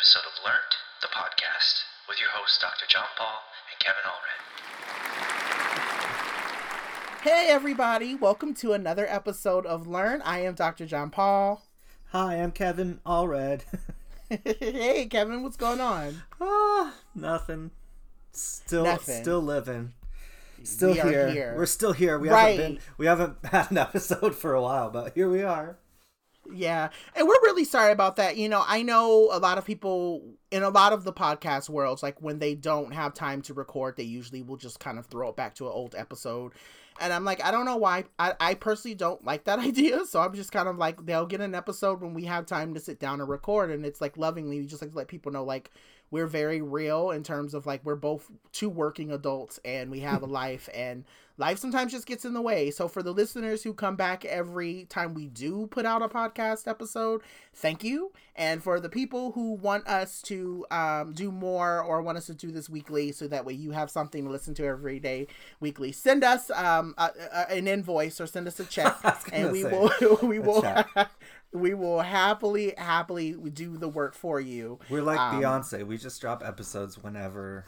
episode of Learned, the podcast, with your hosts Dr. John Paul and Kevin Allred. Hey, everybody, welcome to another episode of Learn. I am Dr. John Paul. Hi, I'm Kevin Allred. hey, Kevin, what's going on? ah, nothing. Still, Nothing. still living. Still We are here. here. We're still here. We Right. haven't been. We haven't had an episode for a while, but here we are. Yeah, and we're really sorry about that. You know, I know a lot of people in a lot of the podcast worlds, like when they don't have time to record, they usually will just kind of throw it back to an old episode. And I'm like, I don't know why. I, I personally don't like that idea. So I'm just kind of like, they'll get an episode when we have time to sit down and record. And it's like lovingly, we just like to let people know, like, we're very real in terms of like, we're both two working adults and we have a life. And life sometimes just gets in the way. So for the listeners who come back every time we do put out a podcast episode, thank you. And for the people who want us to um, do more or want us to do this weekly, so that way you have something to listen to every day weekly, send us um, a, a, an invoice or send us a check, I was gonna and we say, will we will. We will happily happily do the work for you. We're like Um, Beyonce. We just drop episodes whenever.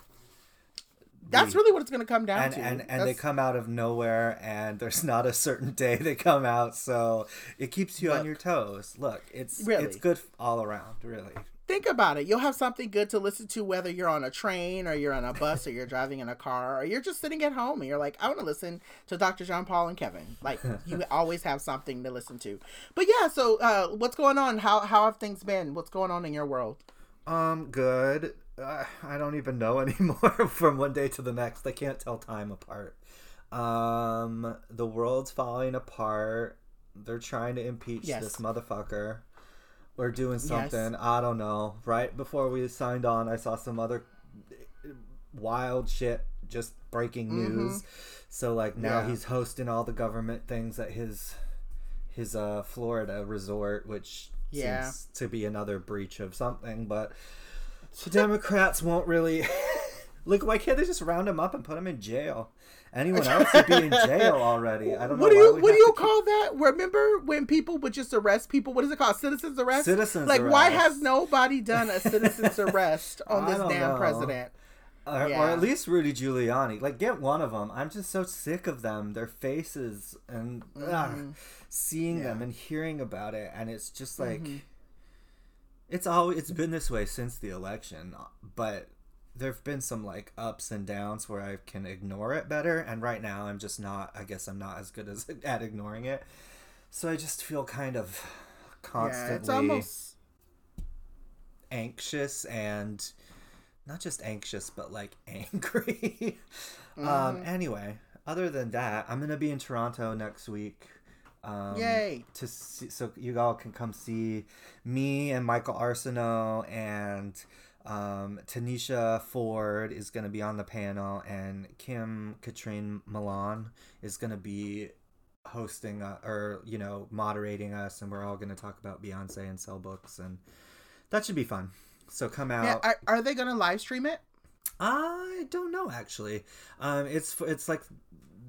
That's we- really what it's going to come down And to. and, and they come out of nowhere, and there's not a certain day they come out, so it keeps you on your toes. Look, it's Really. it's good all around, really. Think about it. You'll have something good to listen to whether you're on a train or you're on a bus or you're driving in a car or you're just sitting at home and you're like, I want to listen to Dr. John Paul and Kevin. Like you always have something to listen to. But yeah, so uh, what's going on? How how have things been? What's going on in your world? Um, good. Uh, I don't even know anymore from one day to the next. I can't tell time apart. Um, the world's falling apart. They're trying to impeach Yes. this motherfucker. We're doing Yes. something. I don't know. Right before we signed on, I saw some other wild shit, just breaking news. So like now Mm-hmm. Yeah. he's hosting all the government things at his his uh Florida resort, which Yeah. seems to be another breach of something. But the Democrats won't really. Look, why can't they just round him up and put him in jail? Anyone else would be in jail already. I don't know. What do you what do you call that? Remember when people would just arrest people? What is it called? Citizens arrest. Citizens like why has nobody done a citizens arrest on this damn know. president? or, or at least Rudy Giuliani. Like, get one of them. I'm just so sick of them, their faces, and ugh, seeing them Mm-hmm. Yeah. Mm-hmm. and hearing about it. And it's just like, it's always it's been this way since the election. But there've been some like ups and downs where I can ignore it better. And right now, I'm just not. I guess I'm not as good as at ignoring it. So I just feel kind of constantly Yeah, it's almost anxious and not just anxious but like angry Mm-hmm. um anyway other than that i'm gonna be in toronto next week um Yay. to see so you all can come see me and michael arceneaux and um tanisha ford is gonna be on the panel and kim katrin milan is gonna be hosting uh, or you know moderating us and we're all going to talk about beyonce and sell books and that should be fun so come out yeah. Are, are they gonna live stream it? i don't know actually um it's it's like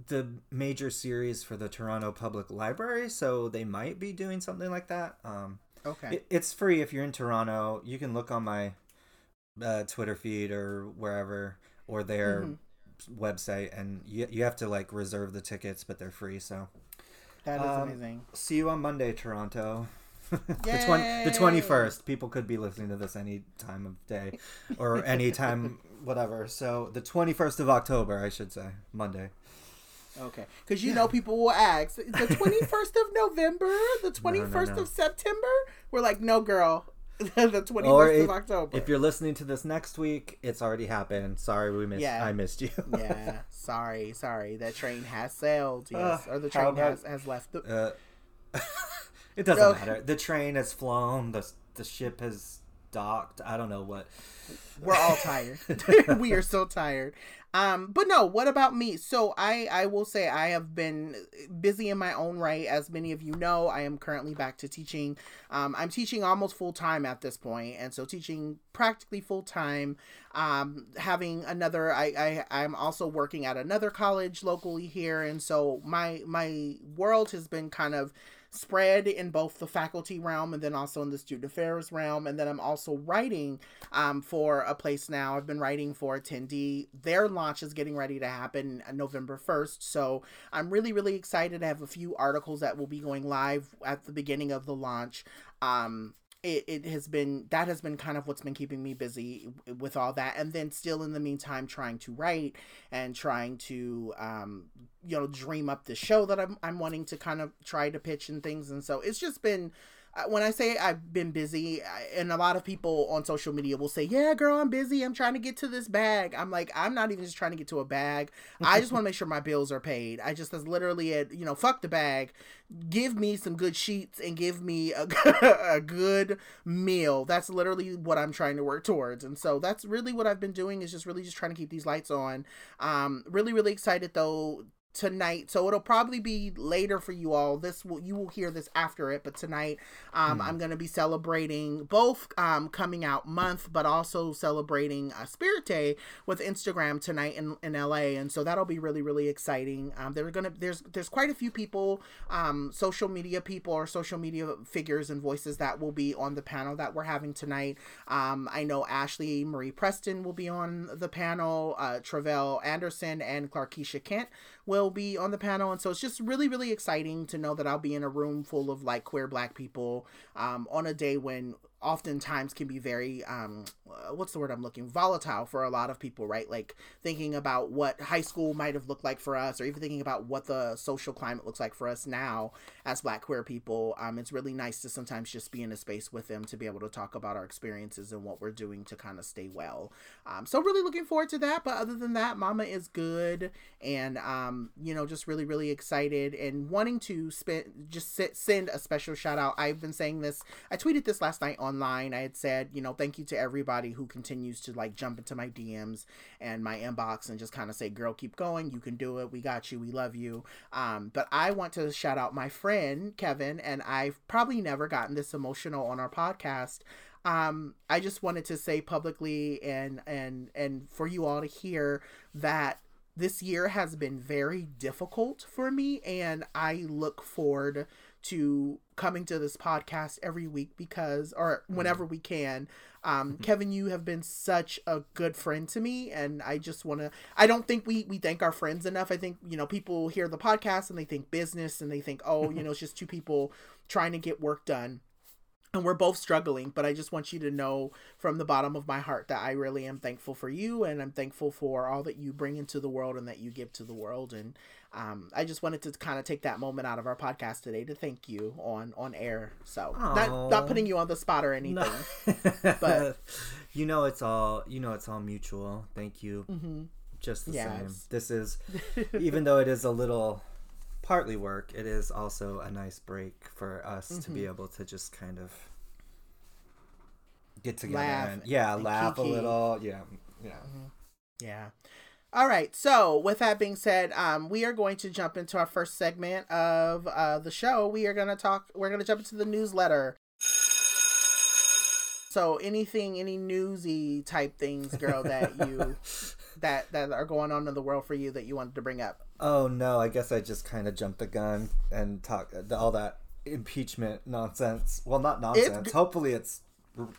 the major series for the toronto public library so they might be doing something like that um Okay. it, it's free if you're in toronto you can look on my uh, twitter feed or wherever or their Mm-hmm. website and you, you have to like reserve the tickets but they're free so that is um, amazing. See you on Monday, Toronto. the twenty the twenty first. People could be listening to this any time of day, or any time whatever. So the twenty first of October, I should say, Monday. Okay, because you know people will ask the twenty first of November, the twenty first no. of September. We're like, no, girl, the twenty Or if, of October. if you're listening to this next week, it's already happened. Sorry, we missed. Yeah. I missed you. yeah, sorry, sorry. That train has sailed. Yes, Uh, or the train has, has left. The, Uh, it doesn't matter. The train has flown. The the ship has docked. I don't know what. We're all tired. we are so tired. Um, but no, what about me? So I I will say I have been busy in my own right. As many of you know, I am currently back to teaching. Um, I'm teaching almost full time at this point, and so teaching practically full time. Um, having another, I, I I'm also working at another college locally here, and so my my world has been kind of spread in both the faculty realm and then also in the student affairs realm. And then I'm also writing um, for a place now. I've been writing for Attendee. Their launch is getting ready to happen November 1st. So I'm really, really excited. I have a few articles that will be going live at the beginning of the launch. Um, it, it has been that has been kind of what's been keeping me busy with all that. And then still in the meantime trying to write and trying to um you know dream up the show that I'm, I'm wanting to kind of try to pitch and things. And so it's just been when I say I've been busy, and a lot of people on social media will say, "Yeah, girl, I'm busy. I'm trying to get to this bag." I'm like, I'm not even just trying to get to a bag. I just want to make sure my bills are paid. I just that's literally it. You know, fuck the bag. Give me some good sheets and give me a, a good meal. That's literally what I'm trying to work towards. And so that's really what I've been doing is just really just trying to keep these lights on. Um, really, really excited though tonight. So it'll probably be later for you all. This will you will hear this after it but tonight um mm. i'm going to be celebrating both um coming out month but also celebrating uh, spirit day with instagram tonight in, in la and so that'll be really really exciting. Um they're gonna there's there's quite a few people um social media people or social media figures and voices that will be on the panel that we're having tonight. Um i know ashlee marie preston will be on the panel uh tre'vell anderson and clarkisha kent will be on the panel. And so it's just really, really exciting to know that I'll be in a room full of like queer black people um, on a day when oftentimes can be very um uh, what's the word i'm looking volatile for a lot of people right? Like thinking about what high school might have looked like for us or even thinking about what the social climate looks like for us now as black queer people. Um it's really nice to sometimes just be in a space with them to be able to talk about our experiences and what we're doing to kind of stay well. Um so really looking forward to that but other than that mama is good and um you know just really really excited and wanting to spend just sit, send a special shout out i've been saying this i tweeted this last night on online, I had said, you know, thank you to everybody who continues to like jump into my DMs and my inbox and just kind of say, girl, keep going. You can do it. We got you. We love you. Um, but I want to shout out my friend, Kevin, and I've probably never gotten this emotional on our podcast. Um, I just wanted to say publicly and and and for you all to hear that this year has been very difficult for me and I look forward to coming to this podcast every week because or mm-hmm. whenever we can um, mm-hmm. kevin you have been such a good friend to me and i just want to i don't think we we thank our friends enough i think you know people hear the podcast and they think business and they think oh you know it's just two people trying to get work done and we're both struggling but i just want you to know from the bottom of my heart that i really am thankful for you and i'm thankful for all that you bring into the world and that you give to the world and um, i just wanted to kind of take that moment out of our podcast today to thank you on on air so not not putting you on the spot or anything no. but you know it's all you know it's all mutual thank you mm-hmm. just the yes. same this is even though it is a little partly work, it is also a nice break for us mm-hmm. to be mm-hmm. able to just kind of get together laugh and yeah, and laugh kiki. a little. Yeah, yeah, mm-hmm. yeah. All right. So, with that being said, um, we are going to jump into our first segment of uh, the show. We are going to talk. We're going to jump into the newsletter. So, anything, any newsy type things, girl, that you that that are going on in the world for you that you wanted to bring up? Oh no, I guess I just kind of jumped the gun and talk all that impeachment nonsense. Well, not nonsense. It, Hopefully, it's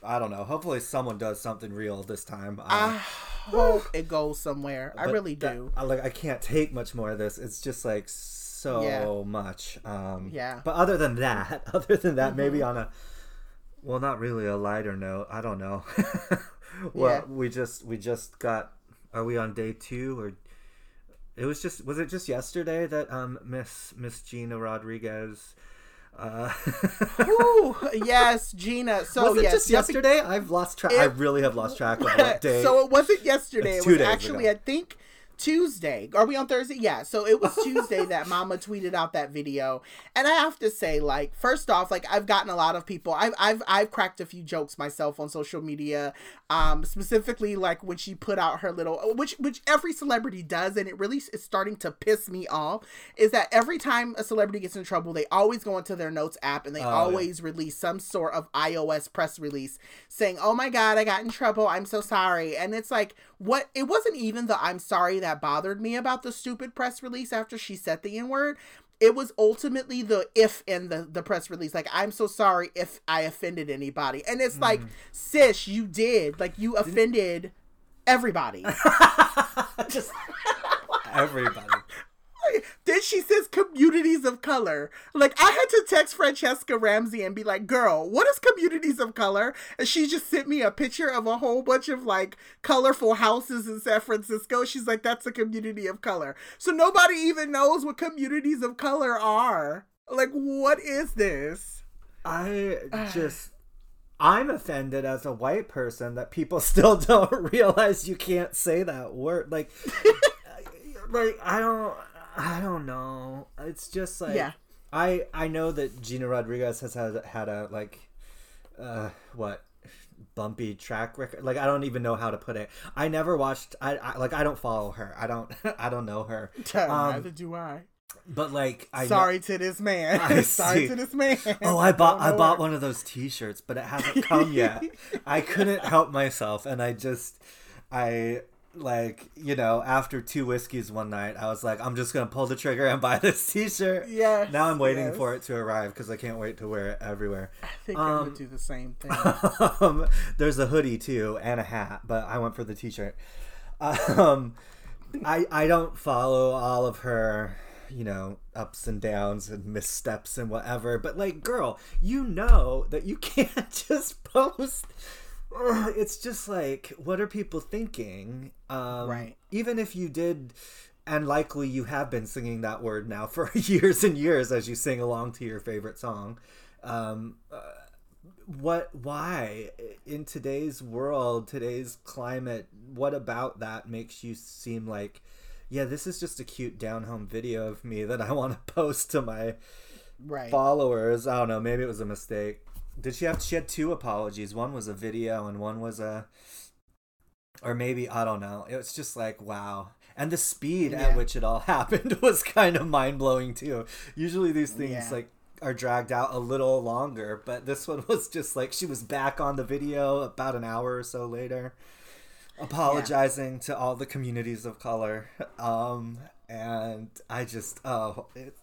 I don't know. Hopefully, someone does something real this time. I hope it goes somewhere. I really do. That, I, like I can't take much more of this. It's just like so yeah. much. Um, yeah. But other than that, other than that, mm-hmm. maybe on a well, not really a lighter note. I don't know. well, yeah. we just we just got are we on day two or? It was just was it just yesterday that um Miss Miss Gina Rodriguez. Uh... Ooh, yes, Gina. So was it yes, just yesterday? I've lost track. I really have lost track of what day. so it wasn't yesterday. It was actually, ago. I think, Tuesday. Are we on Thursday? Yeah. So it was Tuesday that Mama tweeted out that video, and I have to say, like, first off, like I've gotten a lot of people. I've I've I've cracked a few jokes myself on social media, um, specifically like when she put out her little, which which every celebrity does, and it really is starting to piss me off. Is that every time a celebrity gets in trouble, they always go into their notes app and they oh, always yeah. release some sort of iOS press release saying, "Oh my God, I got in trouble. I'm so sorry," and it's like what it wasn't even the I'm sorry that bothered me about the stupid press release after she said the N word. it was ultimately the if in the the press release like i'm so sorry if i offended anybody and it's like mm. sis you did like you offended everybody Just everybody. Then she says communities of color. Like i had to text franchesca ramsey and be like girl what is communities of color? And she just sent me a picture of a whole bunch of like colorful houses in san francisco. She's like that's a community of color. So nobody even knows what communities of color are. Like what is this? I just I'm offended as a white person that people still don't realize you can't say that word. Like like I don't I don't know. It's just like Yeah. I I know that Gina Rodriguez has had had a like uh what bumpy track record like i don't even know how to put it i never watched i, I like i don't follow her i don't i don't know her Um, neither do i but like i sorry to this man I sorry see. to this man Oh, I bought I don't bought her. one of those T-shirts, but it hasn't come yet. I couldn't help myself, and I just I like you know after two whiskeys one night, I was like, I'm just gonna pull the trigger and buy this T-shirt. yeah Now I'm waiting yes. for it to arrive because I can't wait to wear it everywhere. i think i Um, would do the same thing um, there's a hoodie too and a hat, but I went for the T-shirt. Um, I I don't follow all of her, you know, ups and downs and missteps and whatever. But like, girl, you know that you can't just post. It's just like, what are people thinking? Um, Right. Even if you did. And likely you have been singing that word now for years and years as you sing along to your favorite song. Um, what why in today's world today's climate what about that makes you seem like yeah this is just a cute down home video of me that i want to post to my right followers i don't know maybe it was a mistake did she have she had two apologies. One was a video and one was a or maybe i don't know. It was just like wow. And the speed at which it all happened was kind of mind-blowing too. Usually these things Yeah. like are dragged out a little longer but this one was just like she was back on the video about an hour or so later apologizing to all the communities of color. Um and i just oh it,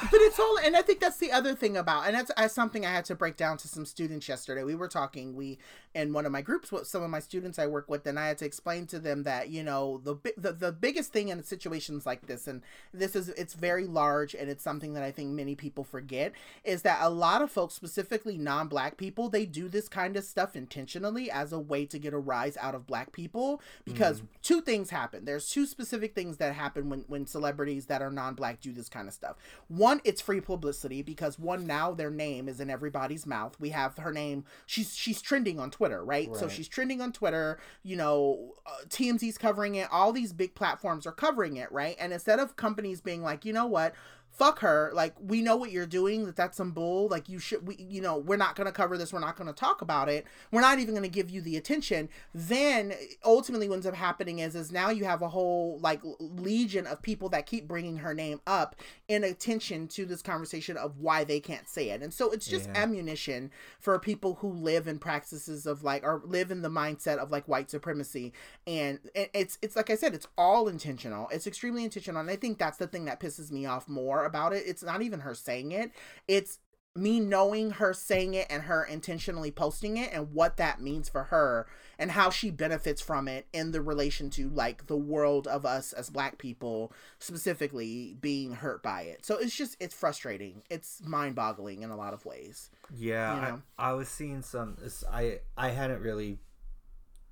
but it's all and i think that's the other thing about and that's, that's something i had to break down to some students yesterday. We were talking we in one of my groups with some of my students i work with and i had to explain to them that you know the the, the biggest thing in situations like this and this is it's very large and it's something that i think many people forget is that a lot of folks specifically non-black people they do this kind of stuff intentionally as a way to get a rise out of black people because mm-hmm. two things happen. There's two specific things that happen when when celebrities that are non-black do this kind of stuff. One it's free publicity because one now their name is in everybody's mouth. We have her name she's she's trending on twitter right, so she's trending on twitter you know uh, tmz's covering it all these big platforms are covering it right? And instead of companies being like you know what fuck her. Like we know what you're doing that that's some bull. Like you should we you know we're not going to cover this. We're not going to talk about it. We're not even going to give you the attention. Then ultimately what ends up happening is is now you have a whole like legion of people that keep bringing her name up in attention to this conversation of why they can't say it. And so it's just Yeah. ammunition for people who live in practices of like or live in the mindset of like white supremacy. And it's it's like i said it's all intentional. It's extremely intentional. And i think that's the thing that pisses me off more about it it's not even her saying it it's me knowing her saying it and her intentionally posting it and what that means for her and how she benefits from it in the relation to like the world of us as black people specifically being hurt by it so it's just it's frustrating it's mind-boggling in a lot of ways Yeah, you know? I, I was seeing some. I I hadn't really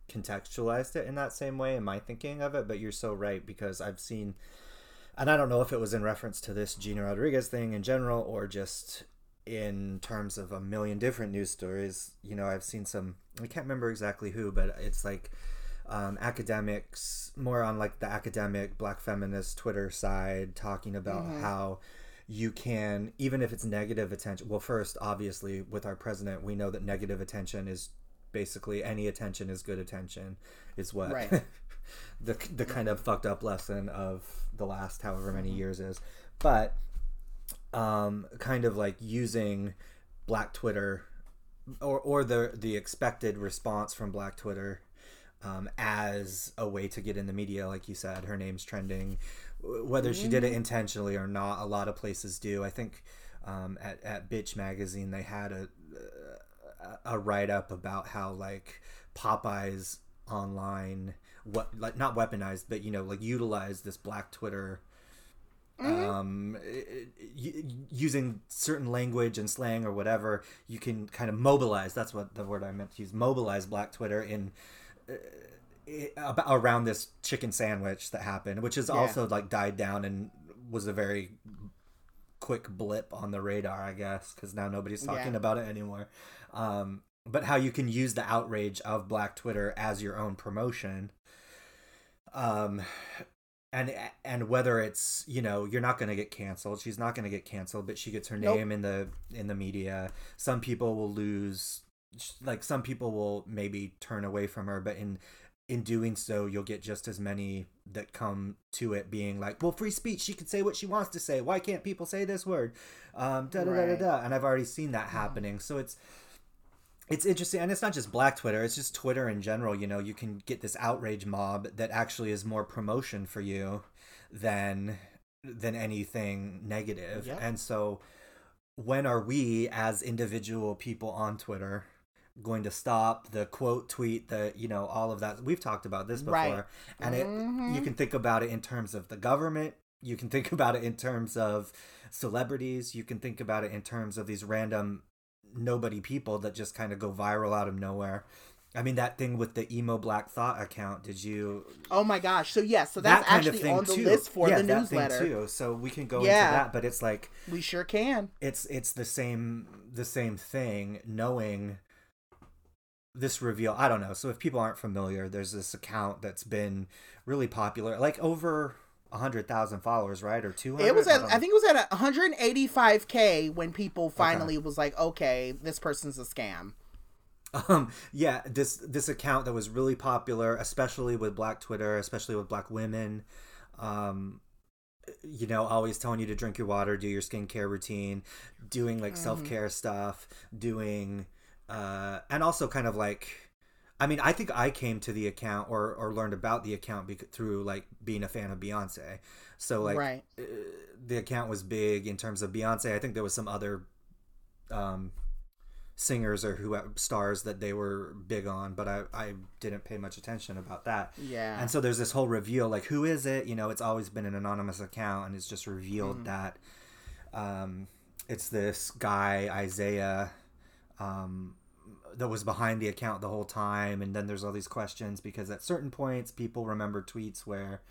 contextualized it in that same way in my thinking of it, but you're so right because I've seen, and I don't know if it was in reference to this Gina Rodriguez thing in general or just in terms of a million different news stories. You know, I've seen some. I can't remember exactly who, but it's like. Um, academics more on like the academic black feminist twitter side talking about how you can even if it's negative attention well first obviously with our president we know that negative attention is basically any attention is good attention is what Right. the the kind of fucked up lesson of the last however many years is but um kind of like using black twitter or or the the expected response from black twitter um, as a way to get in the media like you said her name's trending whether she did it intentionally or not. A lot of places do. I think um, at at Bitch magazine they had a a write up about how like Popeyes online what like not weaponized but you know like utilized this black Twitter um y- using certain language and slang or whatever you can kind of mobilize that's what the word i meant to use mobilize black twitter in uh, about around this chicken sandwich that happened which has also like died down and was a very quick blip on the radar i guess because now nobody's talking Yeah. about it anymore. Um but how you can use the outrage of black twitter as your own promotion um and and whether it's you know you're not going to get canceled she's not going to get canceled but she gets her Nope. name in the in the media. Some people will lose like some people will maybe turn away from her but in in doing so you'll get just as many that come to it being like well free speech she can say what she wants to say. Why can't people say this word? Um da da da da da and i've already seen that happening. So it's it's interesting and it's not just black twitter it's just twitter in general you know you can get this outrage mob that actually is more promotion for you than than anything negative Yep. and so when are we as individual people on twitter going to stop the quote tweet the you know all of that we've talked about this before Right. and it Mhm. you can think about it in terms of the government you can think about it in terms of celebrities you can think about it in terms of these random nobody people that just kind of go viral out of nowhere i mean that thing with the emo black thought account did you Oh my gosh! So yes, so that's actually on the list for yeah, the that newsletter. thing too so we can go Yeah. into that but it's like We sure can. it's it's the same the same thing knowing this reveal i don't know so if people aren't familiar there's this account that's been really popular like over 100000 followers right? Or 200 It was at don't I think it was at 185k when people finally was like, okay, this person's a scam. um yeah this this account that was really popular especially with black twitter especially with black women um you know always telling you to drink your water do your skincare routine doing like self-care stuff doing uh and also kind of like i mean i think i came to the account or or learned about the account bec- through like being a fan of beyonce so like right. uh, the account was big in terms of Beyonce. I think there was some other um, singers or who stars that they were big on, but I, I didn't pay much attention about that. Yeah. And so there's this whole reveal, like who is it? You know, it's always been an anonymous account, and it's just revealed that um, it's this guy Isaiah um, that was behind the account the whole time. And then there's all these questions because at certain points, people remember tweets where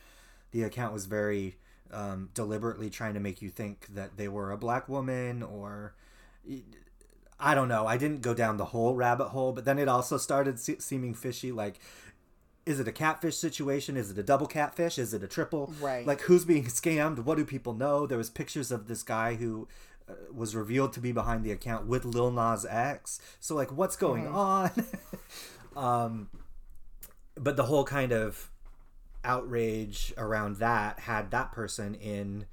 the account was very um, deliberately trying to make you think that they were a black woman or I don't know. I didn't go down the whole rabbit hole, but then it also started se- seeming fishy. Like, is it a catfish situation? Is it a double catfish? Is it a triple? Right. Like, who's being scammed? What do people know? There was pictures of this guy who was revealed to be behind the account with Lil Nas X. So, like, what's going on? um, but the whole kind of outrage around that had that person in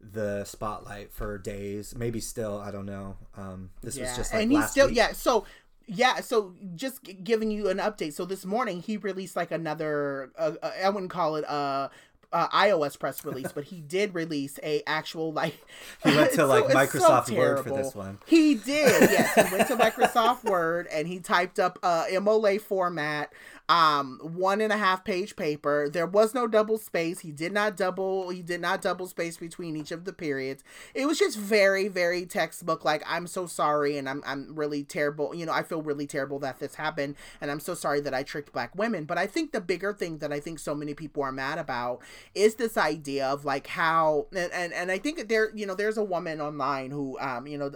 the spotlight for days maybe still i don't know um this was just like and he's still week. yeah. So yeah, so just g- giving you an update. So this morning he released like another. Uh, uh, I wouldn't call it a. Uh, iOS press release, but he did release a actual like. He went to, like, it's Microsoft Word for this one. He did, yes. He went to Microsoft Word and he typed up a MLA format, um, one and a half page paper. There was no double space. He did not double. He did not double space between each of the periods. It was just very, very textbook. Like I'm so sorry, and I'm I'm really terrible. You know, I feel really terrible that this happened, and I'm so sorry that I tricked black women. But I think the bigger thing that I think so many people are mad about is this idea of like how and and, and I think there you know there's a woman online who um you know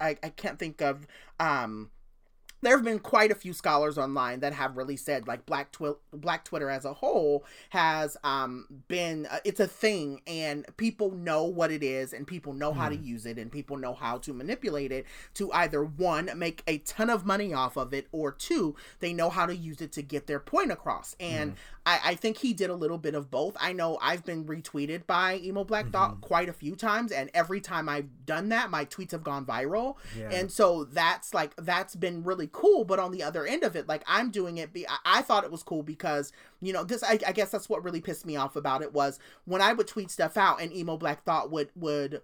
I I can't think of um there have been quite a few scholars online that have really said like black twi- black twitter as a whole has um been uh, it's a thing and people know what it is and people know how to use it and people know how to manipulate it to either one make a ton of money off of it or two they know how to use it to get their point across. And I, I think he did a little bit of both. I know i've been retweeted by emo black thought mm-hmm. quite a few times and every time i've done that my tweets have gone viral. Yeah. and so that's like that's been really cool but on the other end of it like i'm doing it be i, I thought it was cool because you know this I, I guess that's what really pissed me off about it was when i would tweet stuff out and emo black thought would would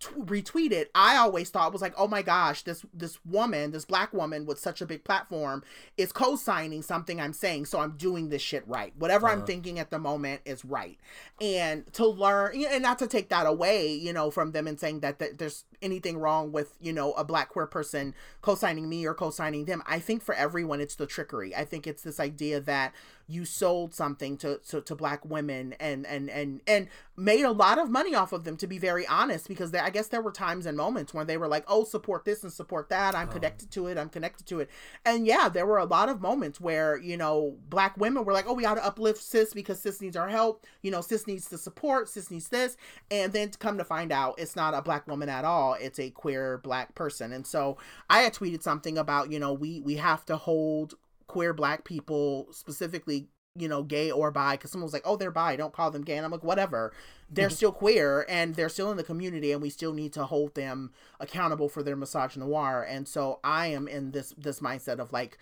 t- retweet it i always thought was like oh my gosh this this woman this black woman with such a big platform is co-signing something i'm saying so i'm doing this shit right whatever i'm Uh-huh. thinking at the moment is right and to learn and not to take that away you know from them and saying that, that there's anything wrong with you know a black queer person co-signing me or co-signing them. I think for everyone it's the trickery. I think it's this idea that you sold something to, to, to black women and, and and and made a lot of money off of them to be very honest because there, i guess there were times and moments when they were like oh support this and support that. I'm Oh. connected to it. I'm connected to it. And yeah there were a lot of moments where you know black women were like oh we gotta uplift sis because sis needs our help. You know sis needs the support. Sis needs this. And then to come to find out it's not a black woman at all it's a queer black person. And so i had tweeted something about you know we we have to hold queer black people specifically you know gay or bi because someone was like oh they're bi don't call them gay. And i'm like whatever. They're mm-hmm. still queer and they're still in the community and we still need to hold them accountable for their misogynoir and so i am in this this mindset of like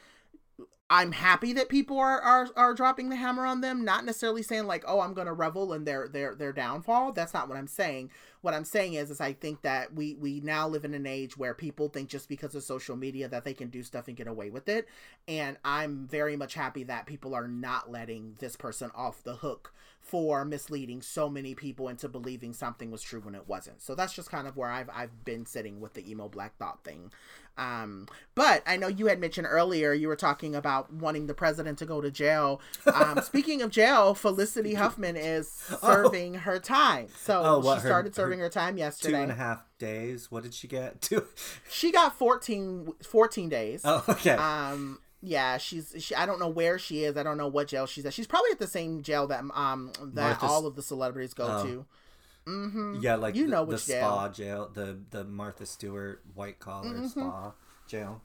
I'm happy that people are, are are dropping the hammer on them, not necessarily saying like, oh, I'm gonna revel in their their their downfall. That's not what I'm saying. What I'm saying is is I think that we we now live in an age where people think just because of social media that they can do stuff and get away with it. And I'm very much happy that people are not letting this person off the hook for misleading so many people into believing something was true when it wasn't. So that's just kind of where I've I've been sitting with the emo black thought thing. Um, but I know you had mentioned earlier you were talking about wanting the president to go to jail. Um, speaking of jail, Felicity Huffman is serving her time. So Oh, what, she her- started her serving her, time yesterday. and a half days. What did she get? Two. She got 14, 14 days. Oh, okay. Um, yeah, she's she. I don't know where she is. I don't know what jail she's at. She's probably at the same jail that um that Martha's- all of the celebrities go Oh. to. Mm-hmm. yeah, like you the, know the which jail. spa jail, the the Martha Stewart white collar Mhm. spa jail.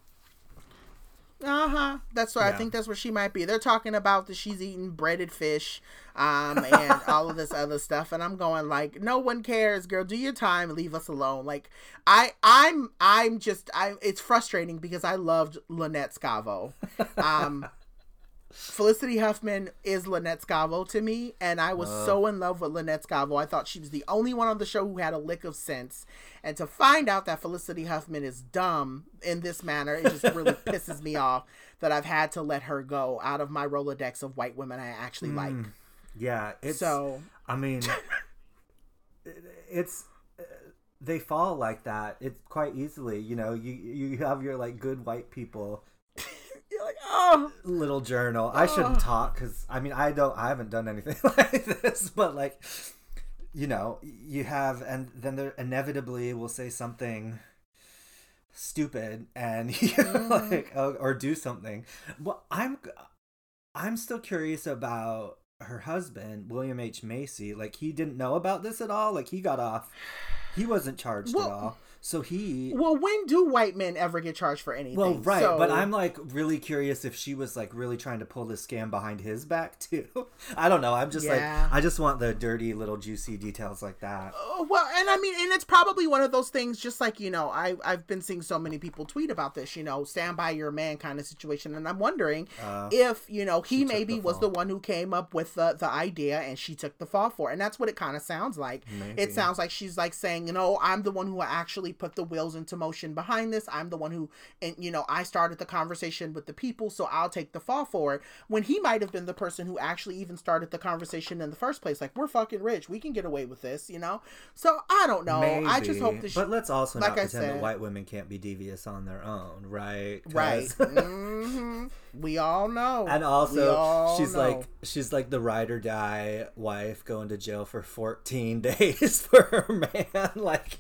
Uh huh. That's where I think that's where she might be. They're talking about that she's eating breaded fish, um, and all of this other stuff. And I'm going like, no one cares, girl. Do your time. Leave us alone. Like, I, I'm, I'm just, I. It's frustrating because I loved Lynette Scavo. Um, Felicity Huffman is Lynette Scavo to me, and I was Uh. so in love with Lynette Scavo. I thought she was the only one on the show who had a lick of sense. And to find out that Felicity Huffman is dumb in this manner, it just really pisses me off that I've had to let her go out of my Rolodex of white women I actually like. Mm. Yeah, it's. So, I mean, it's they fall like that. It's quite easily. You know, you you have your like good white people you're like, oh, little journal. I shouldn't talk because I mean I don't I haven't done anything like this, but like you know you have and then there inevitably will say something stupid and you Mhm. like or, or do something. Well, I'm I'm still curious about her husband William H Macy. Like he didn't know about this at all. Like he got off. He wasn't charged Well- at all. So he well, when do white men ever get charged for anything? well, right, So- but I'm like really curious if she was like really trying to pull this scam behind his back too. I don't know. I'm just Yeah. like I just want the dirty little juicy details like that. Uh, well, and I mean, and it's probably one of those things. Just like you know, I I've been seeing so many people tweet about this. You know, stand by your man kind of situation, and I'm wondering Uh, if you know he maybe the was the one who came up with the the idea, and she took the fall for, it. and that's what it kind of sounds like. maybe. It sounds like she's like saying, you know, I'm the one who actually put the wheels into motion behind this. I'm the one who, and you know, I started the conversation with the people, so I'll take the fall for it. When he might have been the person who actually even started the conversation in the first place. Like, we're fucking rich, we can get away with this, you know. So I don't know. I just hope Maybe. that she, But let's also like not I pretend that said- white women can't be devious on their own, right? right. hmm We all know. And also, all she's know. like she's like the ride or die wife going to jail for 14 days for her man. Like,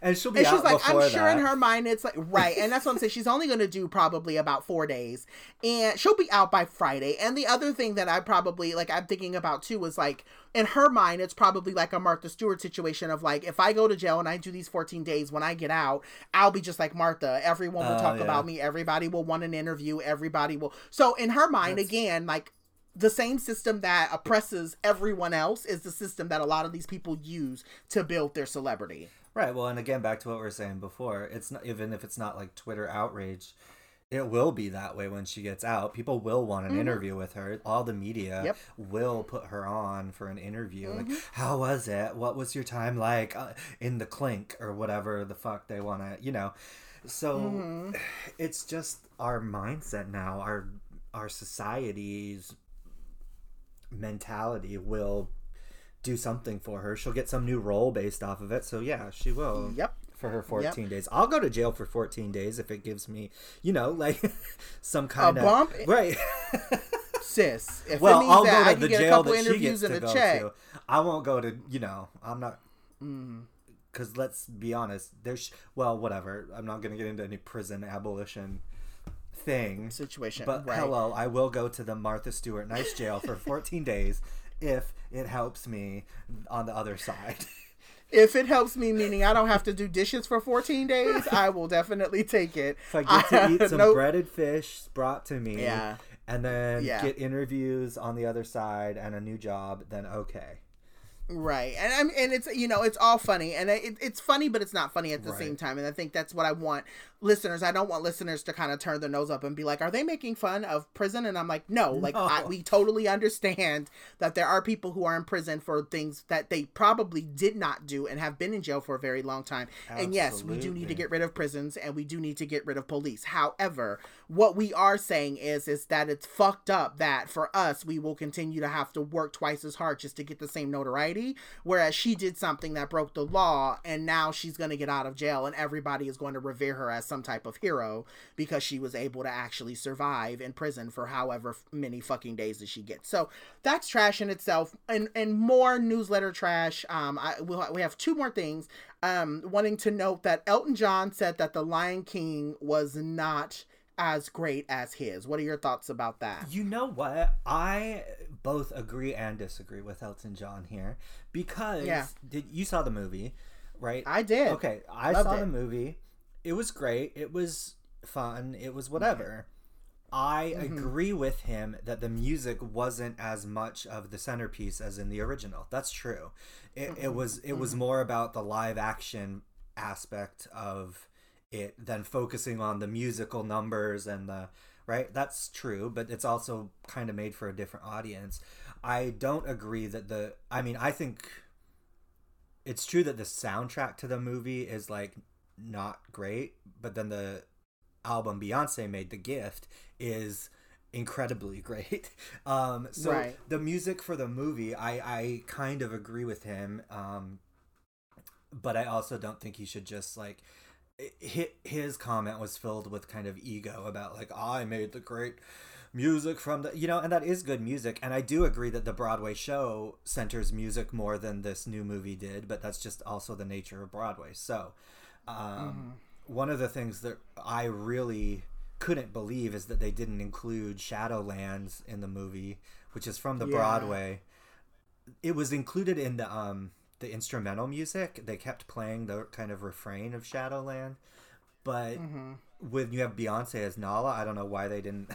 and she'll be And she's like, I'm sure in her mind it's like right, and that's what I'm saying. She's only going to do probably about four days, and she'll be out by Friday. And the other thing that I probably like, I'm thinking about too is like in her mind, it's probably like a Martha Stewart situation of like, if I go to jail and I do these 14 days, when I get out, I'll be just like Martha. Everyone will Oh, talk yeah. about me. Everybody will want an interview. Everybody will. So in her mind, That's- again, like the same system that oppresses everyone else is the system that a lot of these people use to build their celebrity. Right. Well, and again, back to what we were saying before, it's not even if it's not like Twitter outrage, it will be that way when she gets out. People will want an Mhm. interview with her. All the media Yep. will put her on for an interview. Mhm. Like, how was it? What was your time like uh, in the clink or whatever the fuck they want to, you know? So Mhm. it's just our mindset now. Our our society's mentality will do something for her. She'll get some new role based off of it. So yeah, she will Yep. for her 14 days. I'll go to jail for 14 days if it gives me, you know, like some kind of bump? Right. Sis. If well, it means I'll that go I to can the get a jail couple interviews and a check. to. I won't go to, you know, I'm not Mm. cuz let's be honest, there's well, whatever. I'm not going to get into any prison abolition thing. Situation. But right. hello, I will go to the Martha Stewart Nice jail for 14 days if it helps me on the other side. If it helps me, meaning I don't have to do dishes for 14 days, I will definitely take it. If I get to eat some Nope. breaded fish brought to me, Yeah. and then Yeah. get interviews on the other side and a new job, then okay. Right, and I'm, and it's you know it's all funny, and it, it's funny, but it's not funny at the Right. same time. And I think that's what I want listeners. I don't want listeners to kind of turn their nose up and be like, "Are they making fun of prison?" And I'm like, "No, like I, we totally understand that there are people who are in prison for things that they probably did not do and have been in jail for a very long time. And yes, we do need to get rid of prisons and we do need to get rid of police. However, what we are saying is is that it's fucked up that for us we will continue to have to work twice as hard just to get the same notoriety whereas she did something that broke the law and now she's going to get out of jail and everybody is going to revere her as some type of hero because she was able to actually survive in prison for however many fucking days that she gets. So that's trash in itself and and more newsletter trash um I we'll, we have two more things um wanting to note that Elton John said that The Lion King was not as great as his. What are your thoughts about that? You know what? I both agree and disagree with Elton John here because Yeah. did you saw the movie, right? I did. Okay, I Loved saw it. the movie. It was great. It was fun. It was whatever. I Mm-hmm. agree with him that the music wasn't as much of the centerpiece as in the original. That's true. It, Mm-hmm. it was it was more about the live action aspect of it than focusing on the musical numbers and the right. That's true, but it's also kind of made for a different audience. I don't agree that the I mean, I think it's true that the soundtrack to the movie is like not great, but then the album Beyonce made, The Gift, is incredibly great. Um, so Right. the music for the movie, I, I kind of agree with him. Um, but I also don't think he should just like hit his comment was filled with kind of ego about like I made the great music from the you know and that is good music and I do agree that the Broadway show centers music more than this new movie did but that's just also the nature of Broadway so um, one of the things that I really couldn't believe is that they didn't include Shadowlands in the movie which is from the Yeah. Broadway it was included in the um the instrumental music they kept playing the kind of refrain of Shadowland but Mhm. when you have Beyonce as Nala, I don't know why they didn't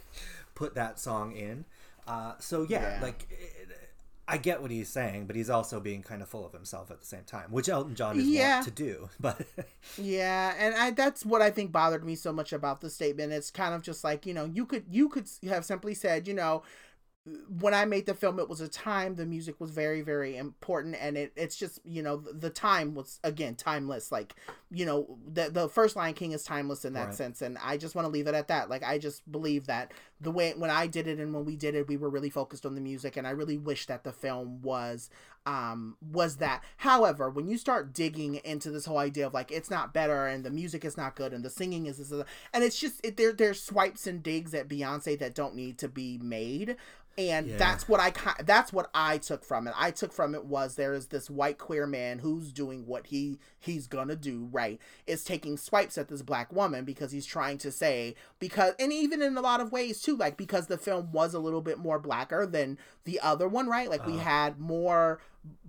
put that song in. Uh, so yeah, Yeah. like I get what he's saying, but he's also being kind of full of himself at the same time, which Elton John is Yeah. wont to do. But Yeah, and I that's what I think bothered me so much about the statement. It's kind of just like, you know, you could you could have simply said, you know, when I made the film it was a time the music was very very important and it it's just, you know, the, time was again timeless. Like, you know, the the first Lion King is timeless in that Right. sense and I just want to leave it at that. Like I just believe that the way when I did it and when we did it, we were really focused on the music and I really wish that the film was um was that however when you start digging into this whole idea of like it's not better and the music is not good and the singing is this, and it's just it, there there's swipes and digs at beyonce that don't need to be made and Yeah. that's what i that's what i took from it i took from it was there is this white queer man who's doing what he he's gonna do right is taking swipes at this black woman because he's trying to say because and even in a lot of ways too like because the film was a little bit more blacker than the other one right like we Uh-huh. had more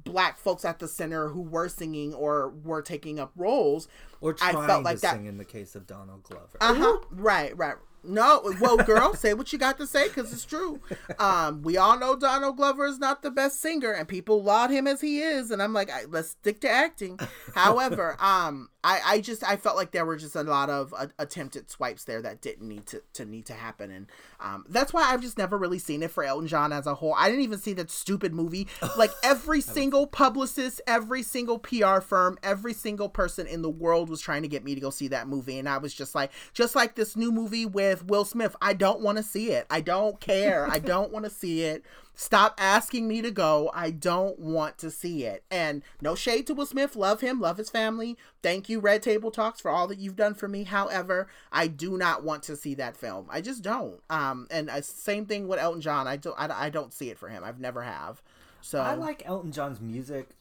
black folks at the center who were singing or were taking up roles or I felt like to that- sing in the case of Donald Glover. uh-huh right right No, well, girl, say what you got to say because it's true. Um, we all know Donald Glover is not the best singer, and people laud him as he is. And I'm like, I, let's stick to acting. However, um, I, I just I felt like there were just a lot of uh, attempted swipes there that didn't need to, to need to happen, and um, that's why I've just never really seen it for Elton John as a whole. I didn't even see that stupid movie. Like every single publicist, every single PR firm, every single person in the world was trying to get me to go see that movie, and I was just like, just like this new movie with Will Smith, I don't want to see it. I don't care. I don't want to see it. Stop asking me to go. I don't want to see it. And no shade to Will Smith. Love him. Love his family. Thank you, Red Table Talks, for all that you've done for me. However, I do not want to see that film. I just don't. Um, and uh, same thing with Elton John. I don't. I, I don't see it for him. I've never have. So I like Elton John's music.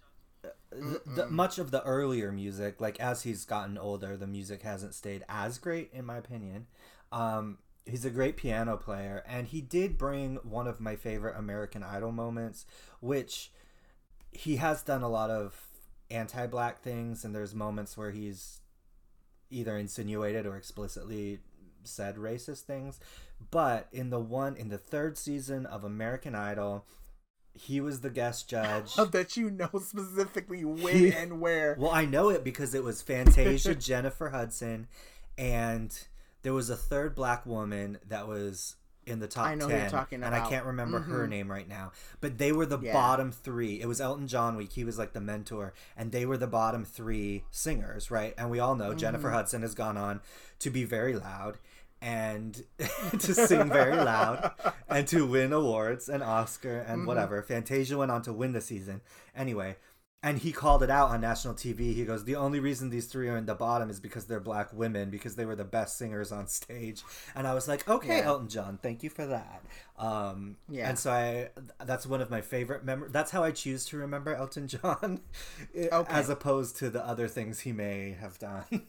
uh, The, the, much of the earlier music, like as he's gotten older, the music hasn't stayed as great, in my opinion. Um, he's a great piano player, and he did bring one of my favorite American Idol moments, which he has done a lot of anti-black things, and there's moments where he's either insinuated or explicitly said racist things. But in the one in the third season of American Idol, he was the guest judge. I bet you know specifically when He- and where. Well, I know it because it was Fantasia, Jennifer Hudson, and there was a third black woman that was in the top I know who 10 you're talking and I can't remember her Mhm. name right now but they were the Yeah. bottom 3 it was Elton John week he was like the mentor and they were the bottom 3 singers right and we all know Mm-hmm. Jennifer Hudson has gone on to be very loud and to sing very loud and to win awards and Oscar and Mhm. whatever Fantasia went on to win the season anyway and he called it out on national TV. He goes, "The only reason these three are in the bottom is because they're black women because they were the best singers on stage." And I was like, "Okay, Yeah. Elton John, thank you for that." Um, Yeah. And so I, that's one of my favorite mem- That's how I choose to remember Elton John, as opposed to the other things he may have done.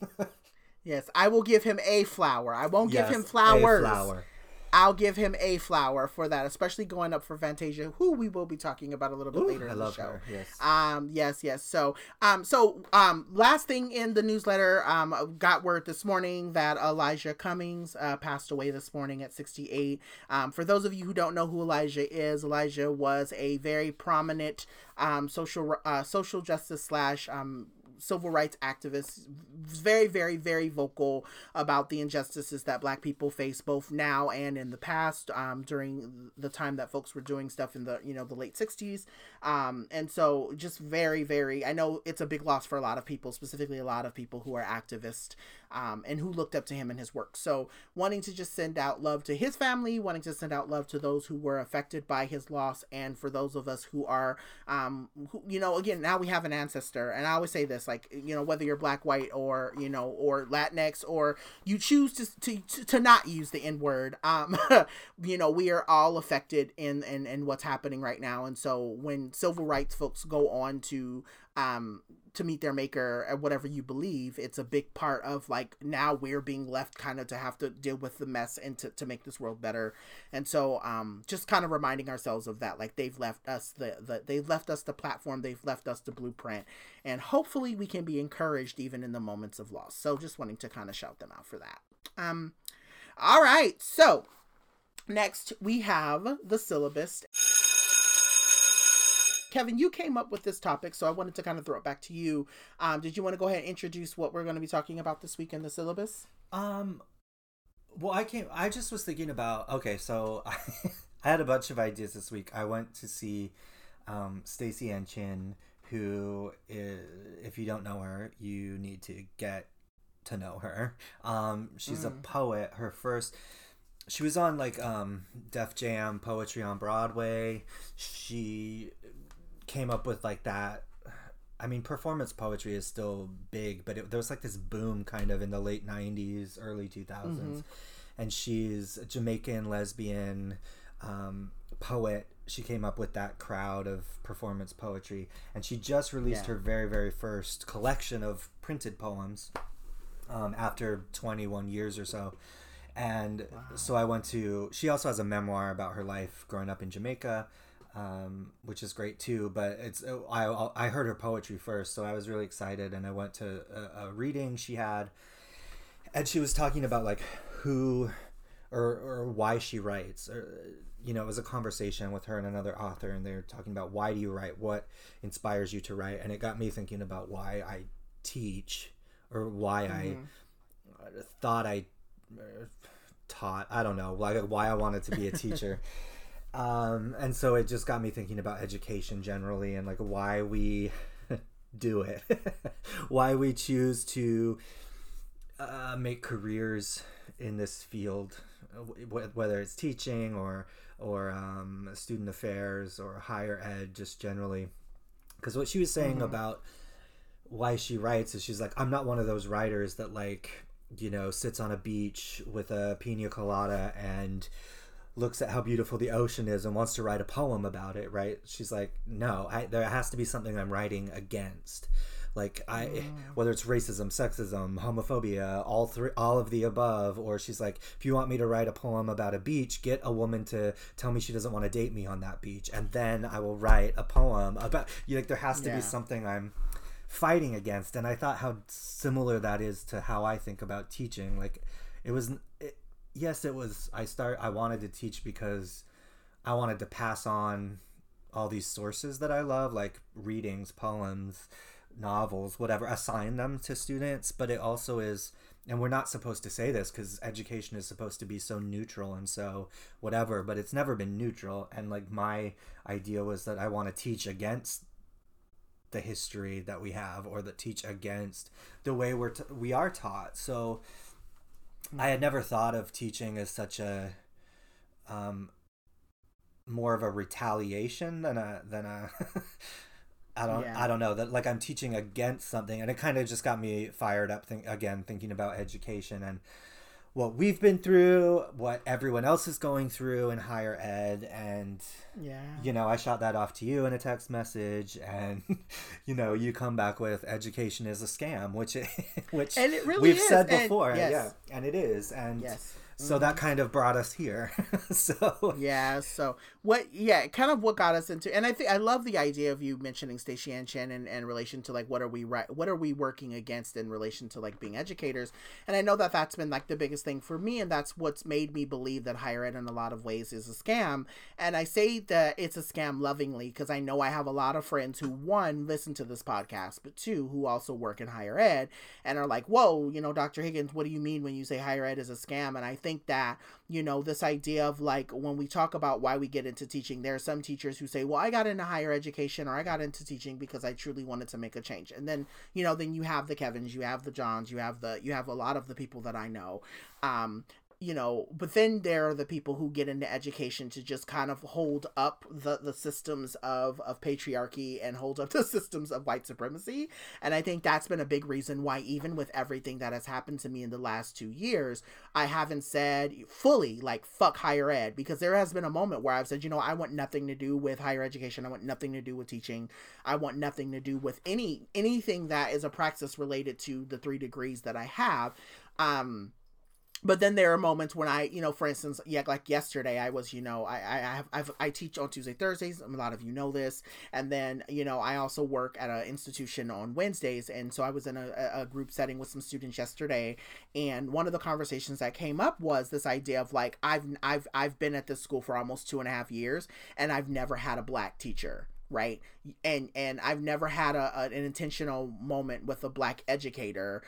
Yes, I will give him a flower. I won't give Yes, him a flowers. flower. I'll give him a flower for that, especially going up for Fantasia, who we will be talking about a little bit Ooh, later I in love the show. her. Yes. Um, yes, yes. So, um, so, um, last thing in the newsletter, um, got word this morning that Elijah Cummings, uh, passed away this morning at 68. Um, for those of you who don't know who Elijah is, Elijah was a very prominent, um, social, uh, social justice slash, um, civil rights activist very very very vocal about the injustices that black people face both now and in the past um, during the time that folks were doing stuff in the you know the late 60s um, and so just very very i know it's a big loss for a lot of people specifically a lot of people who are activists um, and who looked up to him and his work. So wanting to just send out love to his family wanting to send out love to those who were affected by his loss and for those of us who are um, who, you know again now we have an ancestor. And i always say this like you know whether you're black white or you know or latinx or you choose to to, to not use the n word um you know we are all affected in, in in what's happening right now. And so when civil rights folks go on to um to meet their maker or whatever you believe it's a big part of like now we're being left kind of to have to deal with the mess and to, to make this world better. And so um just kind of reminding ourselves of that like they've left us the, the they've left us the platform they've left us the blueprint and hopefully we can be encouraged even in the moments of loss. So just wanting to kind of shout them out for that. Um all right so next we have the syllabus Kevin, you came up with this topic, so I wanted to kind of throw it back to you. Um, did you want to go ahead and introduce what we're going to be talking about this week in the syllabus? Um, well, I came. I just was thinking about. Okay, so I, I had a bunch of ideas this week. I went to see um, Staceyann Chin, who, is, if you don't know her, you need to get to know her. Um, she's a Mm. poet. Her first. She was on like um, Def Jam poetry on Broadway. She came up with like that I mean, performance poetry is still big, but it, there was like this boom kind of in the late 90s, early 2000s. Mhm. And she's a Jamaican lesbian um, poet. She came up with that crowd of performance poetry. And she just released Yeah. her very, very first collection of printed poems um, after 21 years or so. And so I went to. She also has a memoir about her life growing up in Jamaica um, which is great too. But it's I I heard her poetry first, so I was really excited, and I went to a, a reading she had, and she was talking about like who or or why she writes or you know it was a conversation with her and another author and they're talking about why do you write what inspires you to write and it got me thinking about why i teach or why mm-hmm. i thought i uh, taught i don't know like why i wanted to be a teacher um, and so it just got me thinking about education generally and like why we do it why we choose to uh, make careers in this field whether it's teaching or or um, student affairs or higher ed just generally because what she was saying mm-hmm. about why she writes is she's like i'm not one of those writers that like you know sits on a beach with a pina colada and looks at how beautiful the ocean is and wants to write a poem about it right she's like no I, there has to be something i'm writing against like I mm. whether it's racism, sexism, homophobia, all three all of the above or she's like if you want me to write a poem about a beach, get a woman to tell me she doesn't want to date me on that beach and then I will write a poem about you like there has to yeah. be something I'm fighting against and I thought how similar that is to how I think about teaching like it was it, yes it was I start I wanted to teach because I wanted to pass on all these sources that I love like readings, poems, novels, whatever, assign them to students, but it also is and we're not supposed to say this because education is supposed to be so neutral and so whatever but it's never been neutral and like my idea was that i want to teach against the history that we have or that teach against the way we're t- we are taught. So i had never thought of teaching as such a um more of a retaliation than a than a I don't yeah. I don't know that like I'm teaching against something and it kind of just got me fired up think again thinking about education and what we've been through, what everyone else is going through in higher ed and yeah. You know, I shot that off to you in a text message and you know, you come back with education is a scam, which it, which and it really we've is. said before. And, yes. Yeah. And it is. And yes so that mm-hmm. kind of brought us here. So yeah so what yeah kind of what got us into and i think i love the idea of you mentioning Staceyann Chin and in relation to like what are we right what are we working against in relation to like being educators? And i know that that's been like the biggest thing for me and that's what's made me believe that higher ed in a lot of ways is a scam. And i say that it's a scam lovingly because i know i have a lot of friends who one listen to this podcast but two who also work in higher ed and are like whoa you know dr higgins what do you mean when you say higher ed is a scam? And i think think that, you know, this idea of like when we talk about why we get into teaching, there are some teachers who say, well, I got into higher education or I got into teaching because I truly wanted to make a change. And then, you know, then you have the Kevins, you have the Johns, you have the, you have a lot of the people that I know um, you know but then there are the people who get into education to just kind of hold up the the systems of of patriarchy and hold up the systems of white supremacy. And i think that's been a big reason why even with everything that has happened to me in the last 2 years i haven't said fully like fuck higher ed because there has been a moment where i've said you know i want nothing to do with higher education. I want nothing to do with teaching. I want nothing to do with any anything that is a praxis related to the 3 degrees that i have. Um but then there are moments when I, you know, for instance, yeah, like yesterday, I was, you know, I, I have, I've, I teach on Tuesday, Thursdays. A lot of you know this, and then, you know, I also work at an institution on Wednesdays, and so I was in a, a group setting with some students yesterday, and one of the conversations that came up was this idea of like, I've, I've, I've been at this school for almost two and a half years, and I've never had a black teacher right? And and i've never had a, an intentional moment with a black educator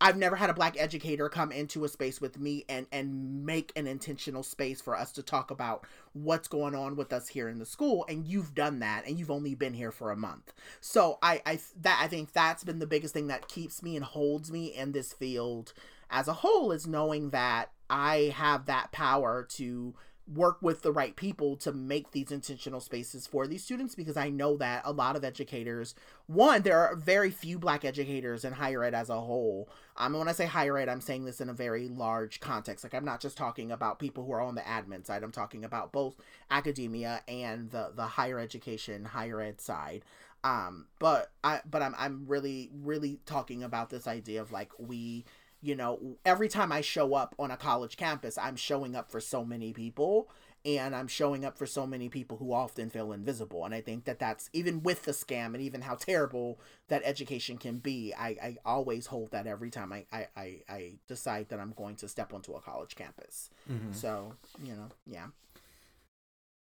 I've never had a black educator come into a space with me and and make an intentional space for us to talk about what's going on with us here in the school and you've done that and you've only been here for a month. So I I that I think that's been the biggest thing that keeps me and holds me in this field as a whole is knowing that I have that power to work with the right people to make these intentional spaces for these students because I know that a lot of educators, one, there are very few black educators in higher ed as a whole. Um, when I say higher ed, I'm saying this in a very large context. Like I'm not just talking about people who are on the admin side. I'm talking about both academia and the the higher education, higher ed side. Um, but I but I'm I'm really really talking about this idea of like we you know, every time I show up on a college campus, I'm showing up for so many people. and I'm showing up for so many people who often feel invisible. And I think that that's even with the scam and even how terrible that education can be. I, I always hold that every time I, I, I, I decide that I'm going to step onto a college campus. Mm-hmm. So, you know, yeah.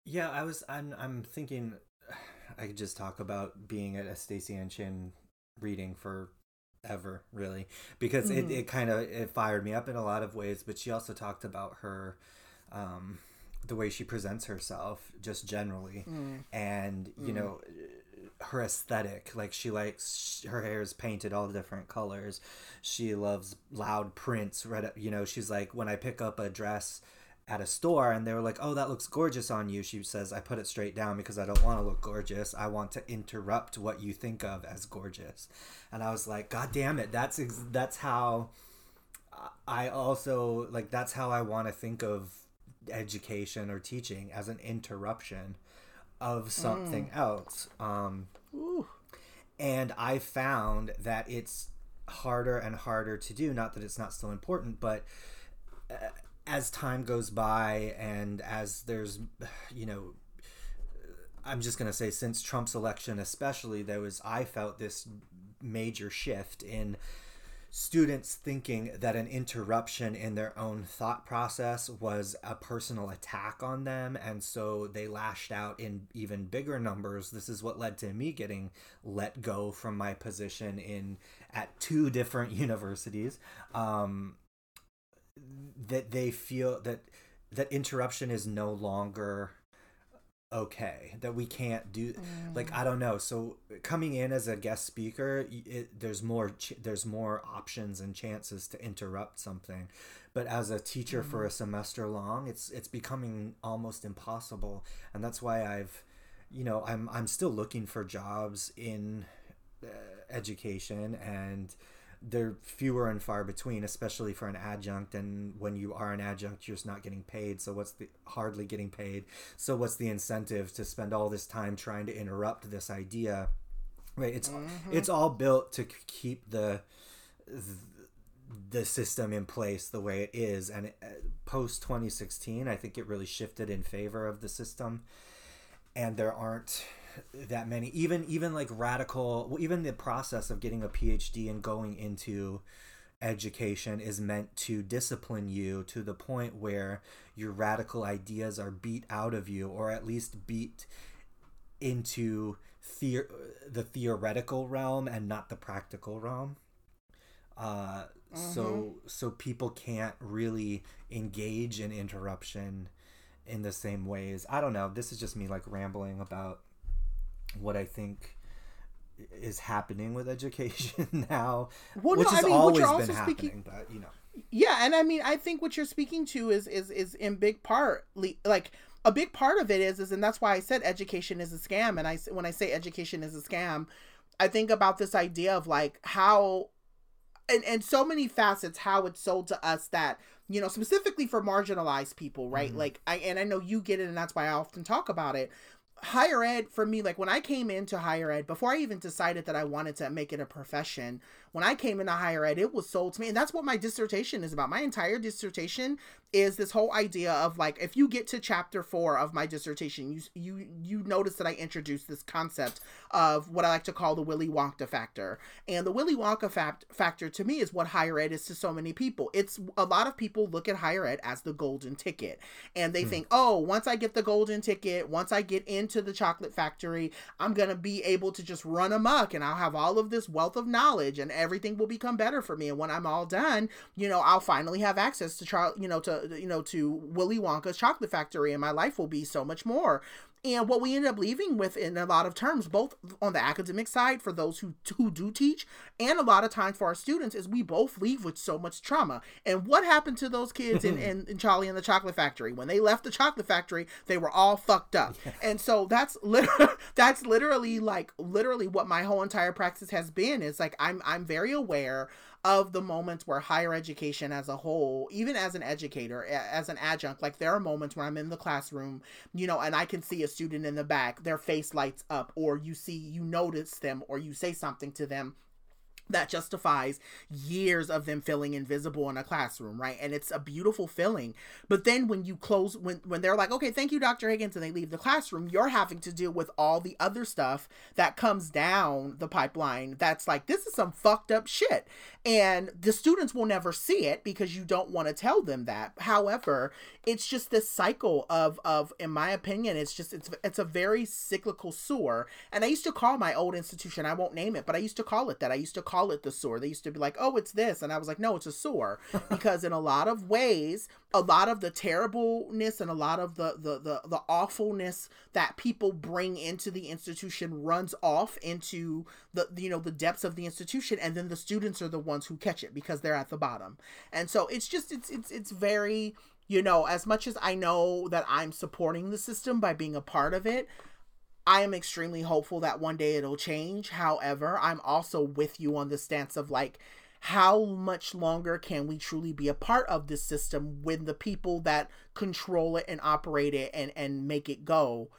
Yeah, I was. I'm. I'm thinking. I could just talk about being at a Staceyann Chin reading for ever really because Mhm. it, it kind of it fired me up in a lot of ways but she also talked about her um the way she presents herself just generally Mm. and you Mm. know her aesthetic like she likes her hair is painted all different colors she loves loud prints red you know she's like when i pick up a dress at a store and they were like oh that looks gorgeous on you. She says i put it straight down because i don't want to look gorgeous. I want to interrupt what you think of as gorgeous. And i was like god damn it. That's ex- that's how i also like that's how i want to think of education or teaching as an interruption of something else. Um Ooh. and I found that it's harder and harder to do. Not that it's not still important, but uh, as time goes by and as there's, you know, I'm just gonna say since Trump's election, especially, there was I felt this major shift in students thinking that an interruption in their own thought process was a personal attack on them. And so they lashed out in even bigger numbers. This is what led to me getting let go from my position in at two different universities. Um, that they feel that that interruption is no longer okay that we can't do like i don't know. So coming in as a guest speaker it, there's more ch- there's more options and chances to interrupt something. But as a teacher for a semester long it's it's becoming almost impossible. And that's why i've you know i'm i'm still looking for jobs in uh, education and they're fewer and far between especially for an adjunct and when you are an adjunct you're just not getting paid so what's the hardly getting paid. So what's the incentive to spend all this time trying to interrupt this idea? Right it's it's all built to keep the the system in place the way it is and uh, post 2016 i think it really shifted in favor of the system and there aren't that many. Even even like radical well, even the process of getting a phd and going into education is meant to discipline you to the point where your radical ideas are beat out of you or at least beat into the- the theoretical realm and not the practical realm. Uh, so so people can't really engage in interruption in the same ways. I don't know. This is just me like rambling about what i think is happening with education now Well, no, which I has mean, always been also happening but you know Yeah, and I mean, I think what you're speaking to is is is in big part like a big part of it is is and that's why I said education is a scam. And I when I say education is a scam, I think about this idea of like how and and so many facets how it's sold to us that you know specifically for marginalized people right Mhm. like i and i know you get it and that's why i often talk about it higher ed for me like when i came into higher ed before i even decided that i wanted to make it a profession when i came into higher ed it was sold to me and that's what my dissertation is about. My entire dissertation is this whole idea of like if you get to chapter four of my dissertation you you you notice that i introduced this concept of what i like to call the willy wonka factor. And the willy wonka fact- factor to me is what higher ed is to so many people. It's a lot of people look at higher ed as the golden ticket and they Hmm. think oh once i get the golden ticket once i get into the chocolate factory i'm gonna be able to just run amok and i'll have all of this wealth of knowledge and everything will become better for me. And when i'm all done you know i'll finally have access to you know to you know to willy wonka's chocolate factory and my life will be so much more and what we end up leaving with in a lot of terms both on the academic side for those who who do teach and a lot of times for our students is we both leave with so much trauma. And what happened to those kids in, in, in charlie and the chocolate factory? When they left the chocolate factory they were all fucked up. And so that's literally that's literally like literally what my whole entire practice has been is like i'm i'm very aware of the moments where higher education as a whole even as an educator as an adjunct like there are moments where i'm in the classroom you know and i can see a student in the back their face lights up or you see you notice them or you say something to them that justifies years of them feeling invisible in a classroom right? And it's a beautiful feeling. But then when you close when when they're like okay thank you dr higgins and they leave the classroom you're having to deal with all the other stuff that comes down the pipeline that's like this is some fucked up shit. And the students will never see it because you don't want to tell them that. However it's just this cycle of of in my opinion it's just it's it's a very cyclical sewer. And i used to call my old institution i won't name it but i used to call it that. I used to call call it the sore. They used to be like, oh, it's this. And I was like, no, it's a sore. because in a lot of ways, a lot of the terribleness and a lot of the, the, the, the awfulness that people bring into the institution runs off into the, you know, the depths of the institution. And then the students are the ones who catch it because they're at the bottom. And so it's just, it's, it's, it's very, you know, as much as I know that I'm supporting the system by being a part of it, I am extremely hopeful that one day it'll change. However, I'm also with you on the stance of like, how much longer can we truly be a part of this system when the people that control it and operate it and, and make it go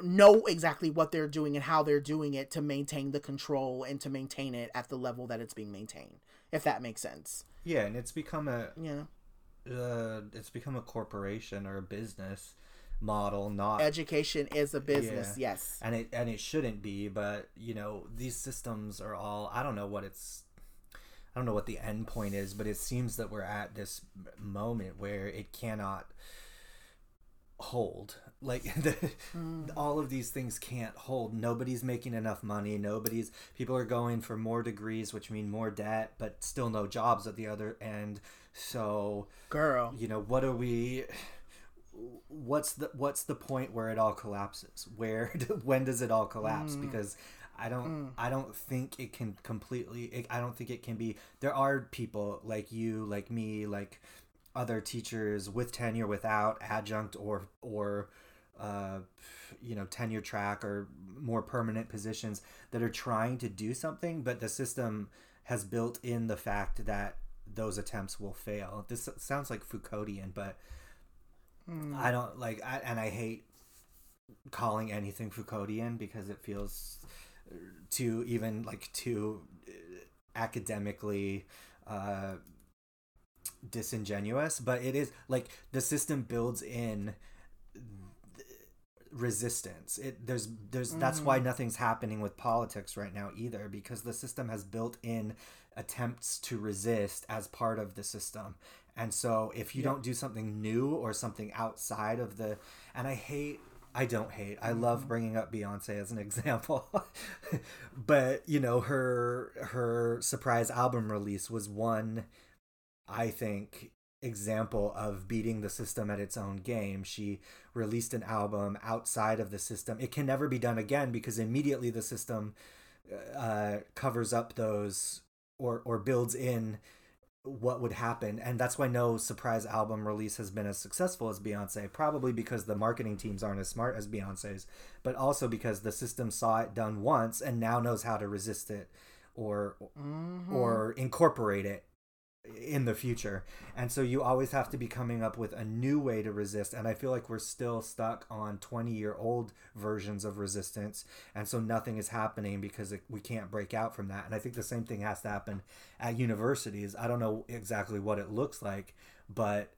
know exactly what they're doing and how they're doing it to maintain the control and to maintain it at the level that it's being maintained, if that makes sense. Yeah, and it's become a yeah, uh, it's become a corporation or a business model not education is a business yeah. yes. And it and it shouldn't be but you know these systems are all i don't know what it's i don't know what the end point is but it seems that we're at this moment where it cannot hold. Like the, mm. all of these things can't hold. Nobody's making enough money. Nobody's people are going for more degrees which mean more debt but still no jobs at the other end. So girl. you know what are we what's the what's the point where it all collapses where when does it all collapse mm. because i don't mm. i don't think it can completely it, i don't think it can be there are people like you like me like other teachers with tenure without adjunct or or uh, you know tenure track or more permanent positions that are trying to do something but the system has built in the fact that those attempts will fail this sounds like foucauldian but Mm. I don't like, I, and I hate calling anything Foucauldian because it feels too even like too uh, academically uh, disingenuous. But it is like the system builds in resistance it there's there's mm. that's why mm. nothing's happening with politics right now either because the system has built in attempts to resist as part of the system and so if you don't do something new or something outside of the and I hate I don't hate. I love mm-hmm. bringing up Beyonce as an example. but, you know, her her surprise album release was one I think example of beating the system at its own game. She released an album outside of the system. It can never be done again because immediately the system uh, covers up those or or builds in what would happen and that's why no surprise album release has been as successful as Beyonce probably because the marketing teams aren't as smart as Beyonce's but also because the system saw it done once and now knows how to resist it or mm-hmm. or incorporate it in the future. And so you always have to be coming up with a new way to resist. And I feel like we're still stuck on 20 year old versions of resistance. And so nothing is happening because it, we can't break out from that. And I think the same thing has to happen at universities. I don't know exactly what it looks like, but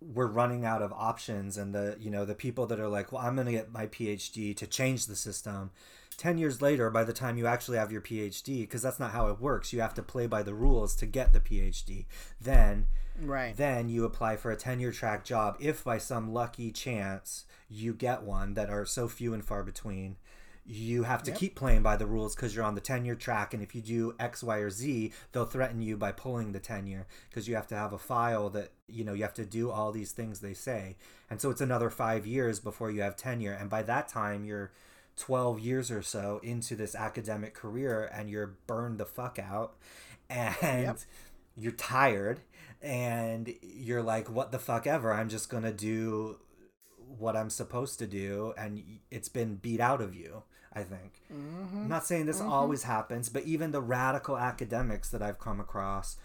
we're running out of options and the you know the people that are like well i'm going to get my phd to change the system 10 years later by the time you actually have your phd because that's not how it works. You have to play by the rules to get the phd then right. then you apply for a tenure track job if by some lucky chance you get one that are so few and far between. You have to yep. keep playing by the rules because you're on the tenure track and if you do x y or z they'll threaten you by pulling the tenure because you have to have a file that you know you have to do all these things they say. And so it's another five years before you have tenure and by that time you're 12 years or so into this academic career and you're burned the fuck out and yep. you're tired and you're like what the fuck ever i'm just gonna do what i'm supposed to do and it's been beat out of you i think mm-hmm. i'm not saying this mm-hmm. always happens but even the radical academics that i've come across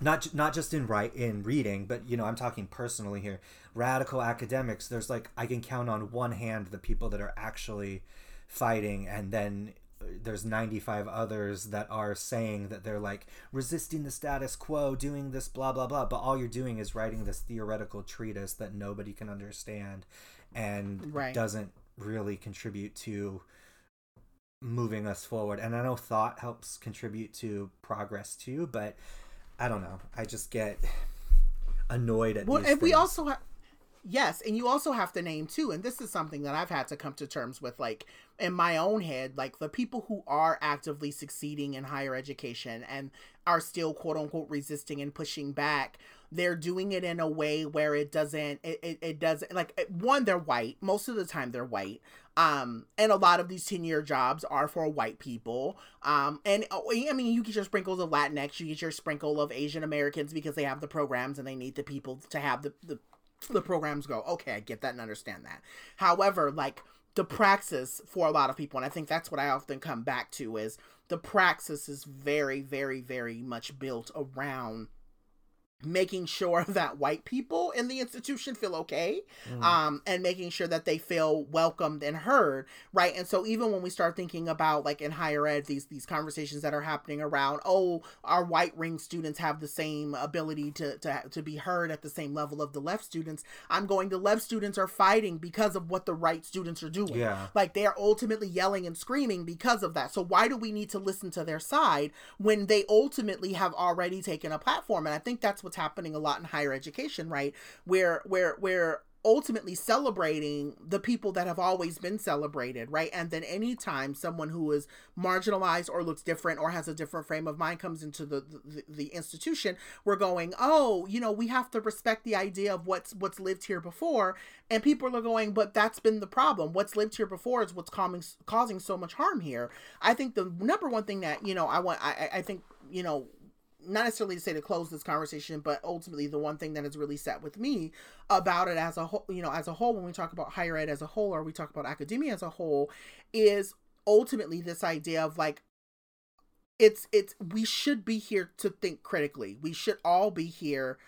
not not just in write in reading but you know i'm talking personally here radical academics there's like i can count on one hand the people that are actually fighting and then uh, there's 95 others that are saying that they're like resisting the status quo doing this blah blah blah but all you're doing is writing this theoretical treatise that nobody can understand and Right. doesn't really contribute to moving us forward and i know thought helps contribute to progress too but i don't know i just get annoyed at Well, and we also have. Yes, and you also have to name too, and this is something that I've had to come to terms with, like in my own head, like the people who are actively succeeding in higher education and are still quote unquote resisting and pushing back. They're doing it in a way where it doesn't, it, it, it doesn't like one. They're white most of the time. They're white, um, and a lot of these tenure jobs are for white people. Um, and oh, I mean, you get your sprinkles of Latinx, you get your sprinkle of Asian Americans because they have the programs and they need the people to have the the the programs go, okay, I get that and understand that. However, like the praxis for a lot of people, and I think that's what I often come back to is the praxis is very, very, very much built around making sure that white people in the institution feel okay Mm. um and making sure that they feel welcomed and heard right and so even when we start thinking about like in higher ed these these conversations that are happening around oh our white ring students have the same ability to to, to be heard at the same level of the left students i'm going the left students are fighting because of what the right students are doing yeah like they are ultimately yelling and screaming because of that. So why do we need to listen to their side when they ultimately have already taken a platform? And I think that's what's happening a lot in higher education, right? Where where where ultimately celebrating the people that have always been celebrated, right? And then anytime someone who is marginalized or looks different or has a different frame of mind comes into the the, the institution, we're going, "Oh, you know, we have to respect the idea of what's what's lived here before." And people are going, "But that's been the problem. What's lived here before is what's causing causing so much harm here." I think the number one thing that, you know, I want I- I think, you know, not necessarily to say to close this conversation, but ultimately the one thing that has really sat with me about it as a whole, you know, as a whole, when we talk about higher ed as a whole, or we talk about academia as a whole, is ultimately this idea of like, it's, it's, we should be here to think critically. We should all be here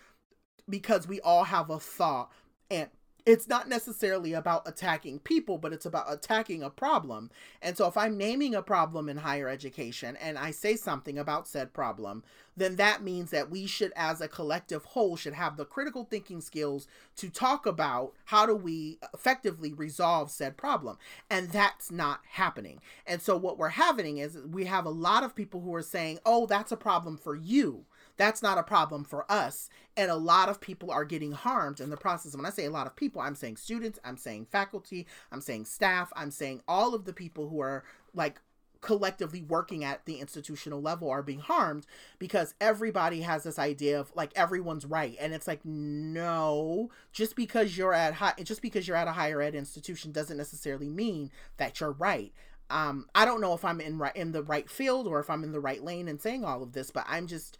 because we all have a thought and it's not necessarily about attacking people, but it's about attacking a problem. And so if I'm naming a problem in higher education and I say something about said problem, then that means that we should, as a collective whole, should have the critical thinking skills to talk about how do we effectively resolve said problem. And that's not happening. And so what we're having is we have a lot of people who are saying, oh, that's a problem for you. That's not a problem for us. And a lot of people are getting harmed in the process. When I say a lot of people, I'm saying students, I'm saying faculty, I'm saying staff, I'm saying all of the people who are like collectively working at the institutional level are being harmed because everybody has this idea of like everyone's right and it's like no just because you're at high just because you're at a higher ed institution doesn't necessarily mean that you're right um i don't know if i'm in right in the right field or if i'm in the right lane and saying all of this but i'm just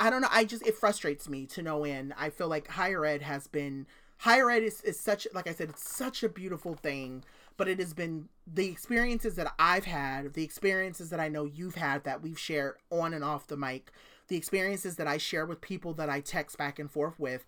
I don't know. I just it frustrates me to no end. I feel like higher ed has been higher ed is, is such like I said, it's such a beautiful thing, but it has been the experiences that I've had, the experiences that I know you've had that we've shared on and off the mic, the experiences that I share with people that I text back and forth with,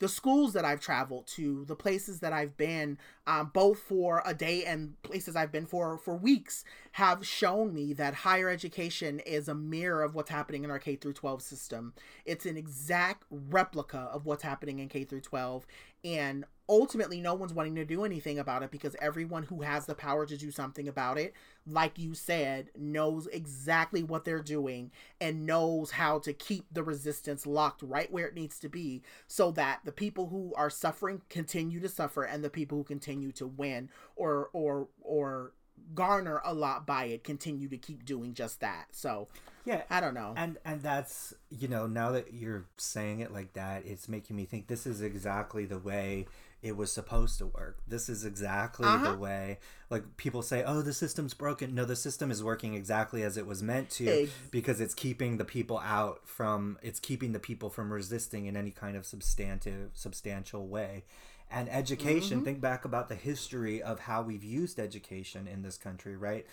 the schools that I've traveled to, the places that I've been, um, both for a day and places I've been for for weeks, have shown me that higher education is a mirror of what's happening in our K through 12 system. It's an exact replica of what's happening in K through 12, and ultimately, no one's wanting to do anything about it because everyone who has the power to do something about it, like you said, knows exactly what they're doing and knows how to keep the resistance locked right where it needs to be so that the people who are suffering continue to suffer and the people who continue to win or or or garner a lot by it continue to keep doing just that. So, yeah I don't know. and and that's you know now that you're saying it like that it's making me think this is exactly the way it was supposed to work this is exactly Uh-huh. the way like people say oh the system's broken no the system is working exactly as it was meant to because it's keeping the people out from it's keeping the people from resisting in any kind of substantive substantial way and education Mhm. think back about the history of how we've used education in this country right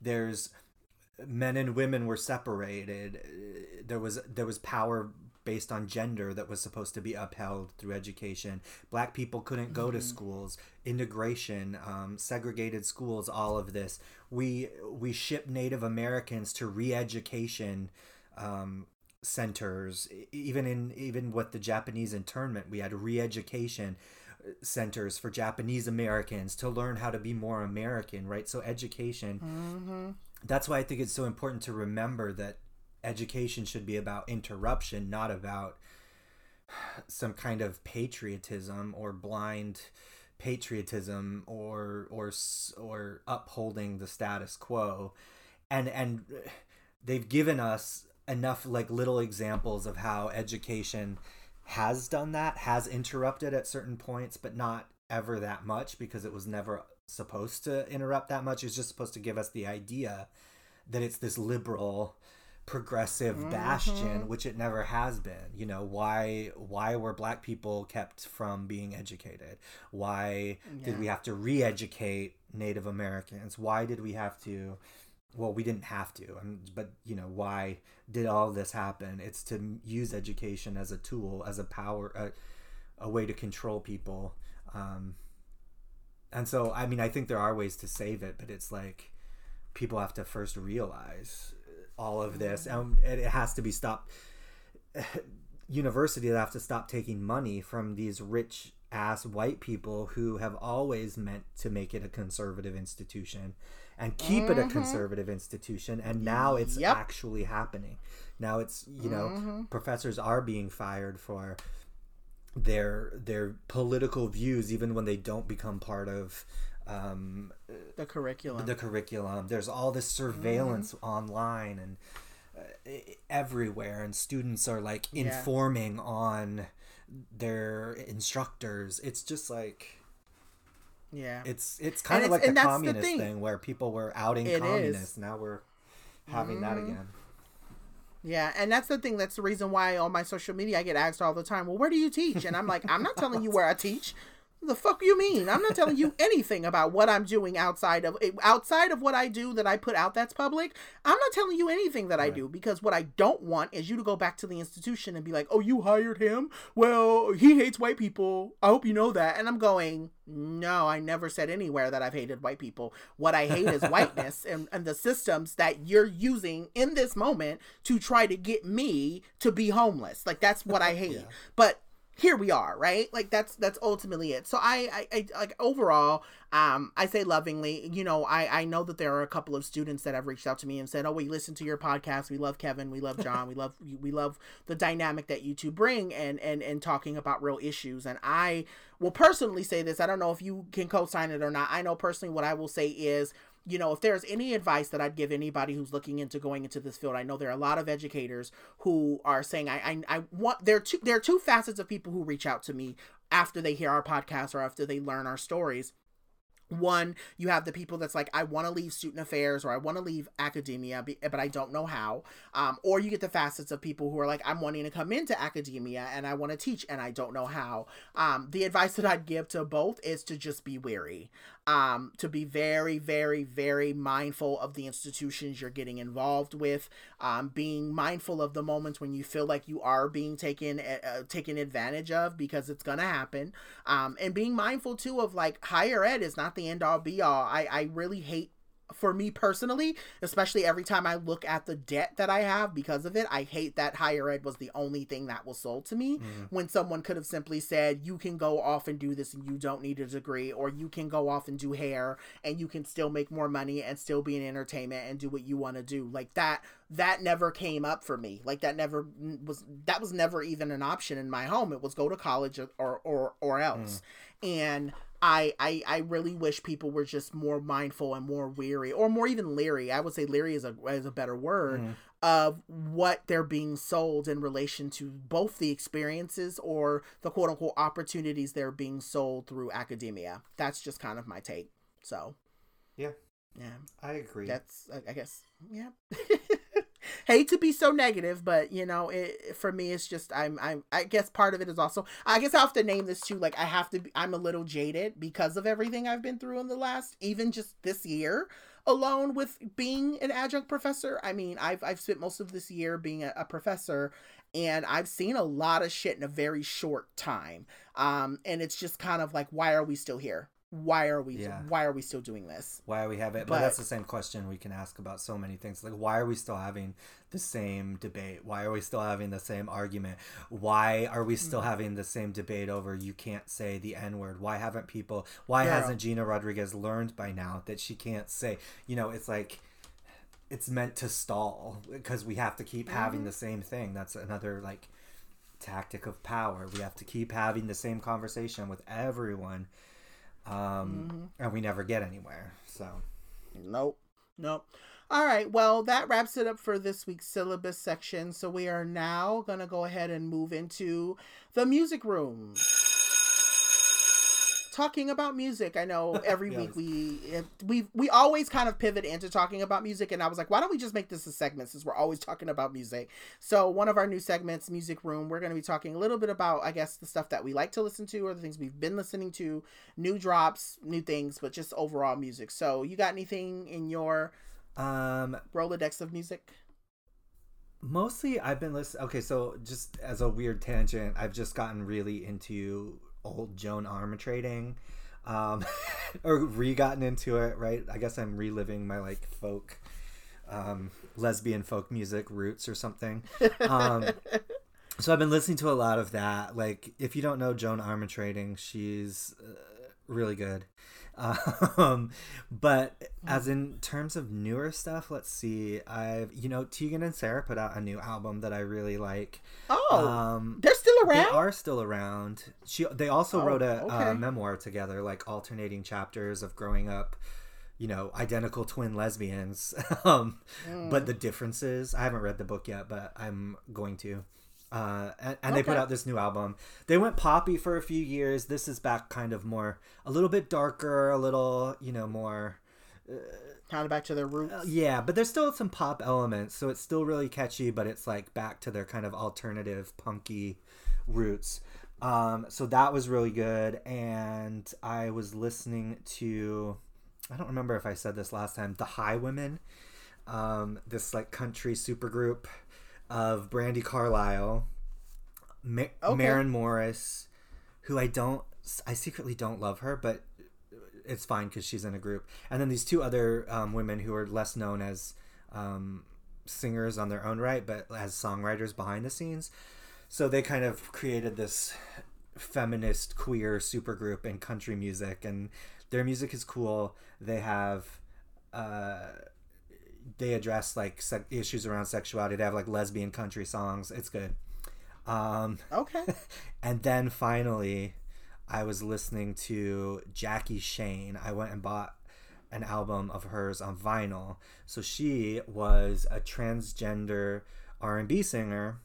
there's men and women were separated there was there was power based on gender that was supposed to be upheld through education. Black people couldn't go to schools. Integration, um, segregated schools, all of this. We we ship Native Americans to re-education um, centers. Even in even with the Japanese internment, we had re-education centers for Japanese Americans to learn how to be more American, right? So education Mm-hmm. that's why I think it's so important to remember that education should be about interruption, not about some kind of patriotism or blind patriotism or or or upholding the status quo. And and they've given us enough like little examples of how education has done that, has interrupted at certain points, but not ever that much because it was never supposed to interrupt that much. It's just supposed to give us the idea that it's this liberal progressive mm-hmm. bastion which it never has been. You know why why were black people kept from being educated? Why did we have to re-educate native americans? Why did we have to well we didn't have to um, but you know why did all this happen? It's to use education as a tool as a power a, a way to control people um, and so i mean i think there are ways to save it but it's like people have to first realize all of this and it has to be stopped. Universities have to stop taking money from these rich ass white people who have always meant to make it a conservative institution and keep it a conservative institution and now it's Yep. actually happening now it's you know professors are being fired for their their political views even when they don't become part of um, The curriculum. the curriculum. There's all this surveillance online and uh, everywhere, and students are like Yeah. informing on their instructors. It's just like yeah. it's it's kind of it's- like the and that's the communist thing. thing. where people were outing It is. Mm-hmm. communists. Now we're having that again. Yeah, and that's the thing. That's the reason why on my social media I get asked all the time, "Well, where do you teach?" And I'm like, "I'm not telling you where I teach. The fuck you mean? I'm not telling you anything about what I'm doing outside of eh, outside of what I do that I put out that's public. I'm not telling you anything that I do because what I don't want is you to go back to the institution and be like, "Oh, you hired him? Well, he hates white people. I hope you know that." And I'm going, "No, I never said anywhere that I've hated white people. What I hate is whiteness and, and the systems that you're using in this moment to try to get me to be homeless. Like that's what I hate. But here we are, right? Like that's that's ultimately it. So I, I, I like overall, um, I say lovingly, you know, I I know that there are a couple of students that have reached out to me and said, "Oh, we listen to your podcast. We love Kevin. We love John. we love we love the dynamic that you two bring and and and talking about real issues." And I will personally say this. I don't know if you can co-sign it or not. I know personally what I will say is you know, if there's any advice that I'd give anybody who's looking into going into this field, I know there are a lot of educators who are saying, I, I, I want, there are two, there are two facets of people who reach out to me after they hear our podcast or after they learn our stories. One, you have the people that's like, I want to leave student affairs or I want to leave academia, but I don't know how. Um, or you get the facets of people who are like, I'm wanting to come into academia and I want to teach and I don't know how. Um, the advice that I'd give to both is to just be wary um, to be very, very, very mindful of the institutions you're getting involved with, um, being mindful of the moments when you feel like you are being taken uh, taken advantage of because it's gonna happen, um, and being mindful too of like higher ed is not the end all be all. I I really hate for me personally, especially every time I look at the debt that I have because of it, I hate that higher ed was the only thing that was sold to me mm. when someone could have simply said, you can go off and do this and you don't need a degree, or you can go off and do hair and you can still make more money and still be in entertainment and do what you want to do. Like that, that never came up for me. Like that never was, that was never even an option in my home. It was go to college or, or, or, or else. Mm. And, I, I I really wish people were just more mindful and more weary or more even leery. I would say leery is a is a better word mm-hmm. of what they're being sold in relation to both the experiences or the quote unquote opportunities they're being sold through academia. That's just kind of my take. So Yeah, yeah, I agree. that's I, I guess yeah. Hate to be so negative, but you know, it for me, it's just I'm I'm I guess part of it is also I guess I have to name this too. Like I have to be, I'm a little jaded because of everything I've been through in the last even just this year alone with being an adjunct professor. I mean, I've I've spent most of this year being a, a professor and I've seen a lot of shit in a very short time. Um, and it's just kind of like, why are we still here? Why are we? Yeah. Why are we still doing this? Why we have it? But, But- that's the same question we can ask about so many things. Like, why are we still having the same debate? Why are we still having the same argument? Why are we still Mm-hmm. having the same debate over you can't say the N word? Why haven't people? Why hasn't Gina Rodriguez learned by now that she can't say? You know, it's like it's meant to stall because we have to keep having Mm-hmm. the same thing. That's another like tactic of power. We have to keep having the same conversation with everyone, um, Mm-hmm. and we never get anywhere. So. Nope. Nope. All right. Well, that wraps it up for this week's syllabus section. So we are now going to go ahead and move into the music room. Talking about music. I know every We week we we we always kind of pivot into talking about music and I was like, why don't we just make this a segment since we're always talking about music. So, one of our new segments, Music Room, we're going to be talking a little bit about I guess the stuff that we like to listen to or the things we've been listening to, new drops, new things, but just overall music. So, you got anything in your Um, Rolodex of music? mostly I've been listening. Okay, so just as a weird tangent, I've just gotten really into old Joan Armatrading, um, or re-gotten into it. Right? I guess I'm reliving my like folk, um, lesbian folk music roots or something. Um, so I've been listening to a lot of that. Like, if you don't know Joan Armatrading, she's uh, really good. Um, but as in terms of newer stuff, let's see. I've you know Tegan and Sara put out a new album that I really like. Oh, Um, they're still around. They are still around. She they also Oh, wrote a, okay. a memoir together, like alternating chapters of growing up. You know, identical twin lesbians, um, Mm. but the differences. I haven't read the book yet, but I'm going to. Uh, and, and they put out this new album. They went poppy for a few years. This is back kind of more, a little bit darker, a little, you know, more kind of back to their roots. uh, yeah, but there's still some pop elements, so it's still really catchy, but it's like back to their kind of alternative punky roots. Um, so that was really good, and I was listening to, I don't remember if I said this last time, the Highwomen, um, this like country supergroup of Brandi Carlile, Ma- Okay. Maren Morris, who I don't, I secretly don't love her, but it's fine because she's in a group. And then these two other um, women who are less known as um, singers on their own right, but as songwriters behind the scenes. So they kind of created this feminist queer supergroup in country music, and their music is cool. They have. Uh, they address like se- issues around sexuality. They have like lesbian country songs. It's good. Um, Okay. and then finally, I was listening to Jackie Shane. I went and bought an album of hers on vinyl. So she was a transgender R&B singer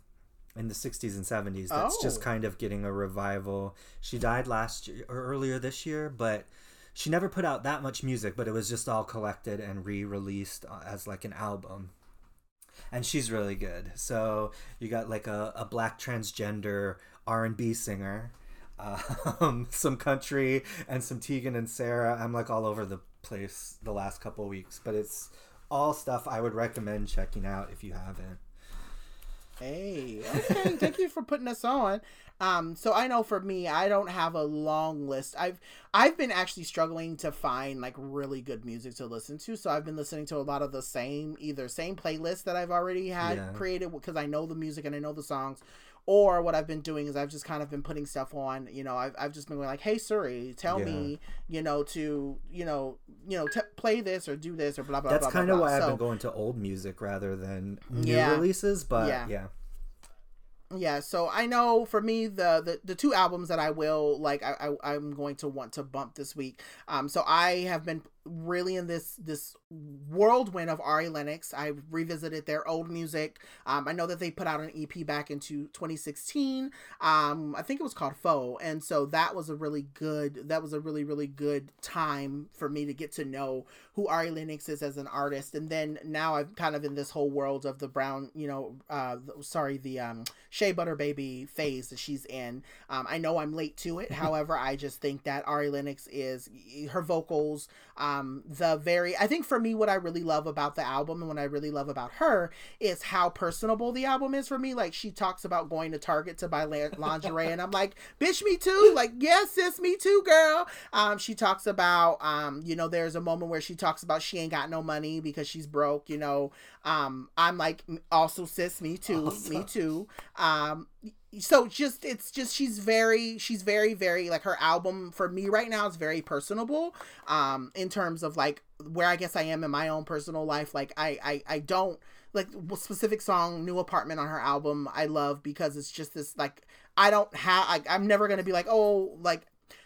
in the 60s and 70s. That's just Oh. kind of getting a revival. She died last year or earlier this year, but she never put out that much music, but it was just all collected and re-released uh, as like an album and she's really good. So you got like a, a black transgender R and B singer, um, some country, and some Tegan and Sara. I'm like all over the place the last couple weeks, but it's all stuff I would recommend checking out if you haven't. Hey, okay. Thank you for putting us on. Um, so I know for me, I don't have a long list. I've I've been actually struggling to find like really good music to listen to. So I've been listening to a lot of the same either same playlists that I've already had Yeah. created because I know the music and I know the songs. Or what I've been doing is I've just kind of been putting stuff on. You know, I've, I've just been going like, "Hey Siri, tell Yeah. me, you know, to you know, you know, t- play this or do this or blah blah." That's blah, blah, kind of blah. why I've been going to old music rather than new Yeah. releases. But Yeah. yeah. yeah so i know for me the the, the two albums that i will like I, I i'm going to want to bump this week um so i have been really in this this whirlwind of ari lennox. I revisited their old music. Um i know that they put out an ep back into 2016 um i think it was called Pho. And so that was a really good that was a really really good time for me to get to know who ari lennox is as an artist. And then now i'm kind of in this whole world of the brown you know uh sorry the um Shea Butter Baby phase that she's in. Um, I know I'm late to it. However, I just think that Ari Lennox is her vocals, um, um the very i think for me what i really love about the album and what i really love about her is how personable the album is for me. Like she talks about going to target to buy lingerie and i'm like bitch me too. Like yes sis me too girl. Um she talks about um you know there's a moment where she talks about she ain't got no money because she's broke you know. Um i'm like also sis me too awesome. me too. Um so just it's just she's very she's very very like her album for me right now is very personable um in terms of like where i guess i am in my own personal life. Like i i, I don't like specific song new apartment on her album i love because it's just this like i don't have I, i'm never gonna be like oh like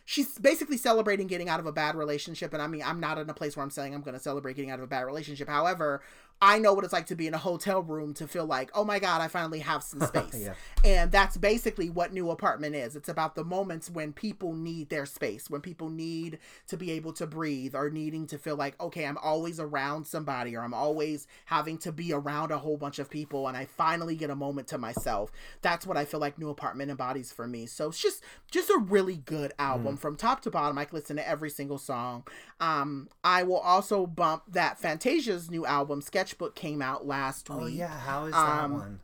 she's basically celebrating getting out of a bad relationship and i mean i'm not in a place where i'm saying i'm going to celebrate getting out of a bad relationship. However I know what it's like to be in a hotel room to feel like, oh my God, I finally have some space. yeah. And that's basically what New Apartment is. It's about the moments when people need their space, when people need to be able to breathe or needing to feel like, okay, I'm always around somebody or I'm always having to be around a whole bunch of people and I finally get a moment to myself. That's what I feel like New Apartment embodies for me. So it's just just a really good album mm. from top to bottom. I can listen to every single song. Um, I will also bump that Fantasia's new album, Sketch sketchbook came out last oh, week. Oh yeah, how is that um, one?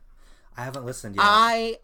I haven't listened yet. I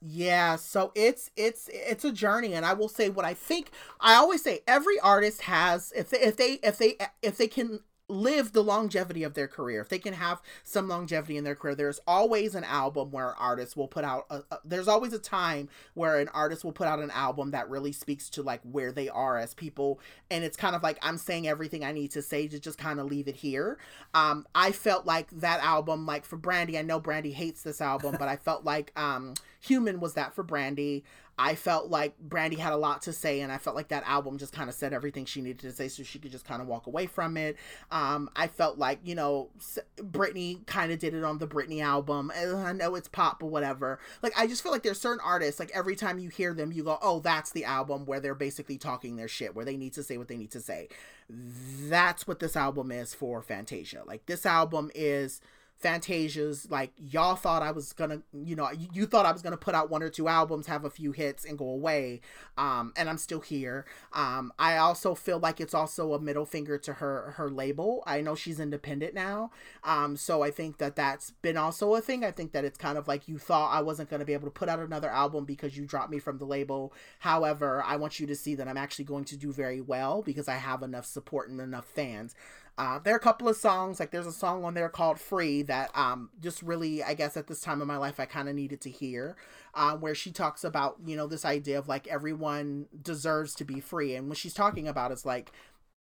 yeah, so it's it's it's a journey and I will say what I think I always say every artist has if they if they if they if they can live the longevity of their career. If they can have some longevity in their career there's always an album where artists will put out a, a, there's always a time where an artist will put out an album that really speaks to like where they are as people. And it's kind of like i'm saying everything i need to say to just kind of leave it here. Um i felt like that album like for brandy i know brandy hates this album but i felt like um human was that for brandy I felt like Brandy had a lot to say, and I felt like that album just kind of said everything she needed to say, so she could just kind of walk away from it. Um, I felt like you know Britney kind of did it on the Britney album. And I know it's pop, but whatever. Like I just feel like there's certain artists, like every time you hear them, you go, "Oh, that's the album where they're basically talking their shit, where they need to say what they need to say." That's what this album is for Fantasia. Like this album is Fantasia's like y'all thought I was gonna, you know, you, you, thought I was gonna put out one or two albums, have a few hits, and go away. Um, and I'm still here. Um, I also feel like it's also a middle finger to her her label. I know she's independent now. Um, so I think that that's been also a thing. I think that it's kind of like you thought I wasn't gonna be able to put out another album because you dropped me from the label. However, I want you to see that I'm actually going to do very well because I have enough support and enough fans. Uh, there are a couple of songs, like there's a song on there called Free that um, just really, I guess, at this time of my life, I kind of needed to hear, uh, where she talks about, you know, this idea of like everyone deserves to be free. And what she's talking about is like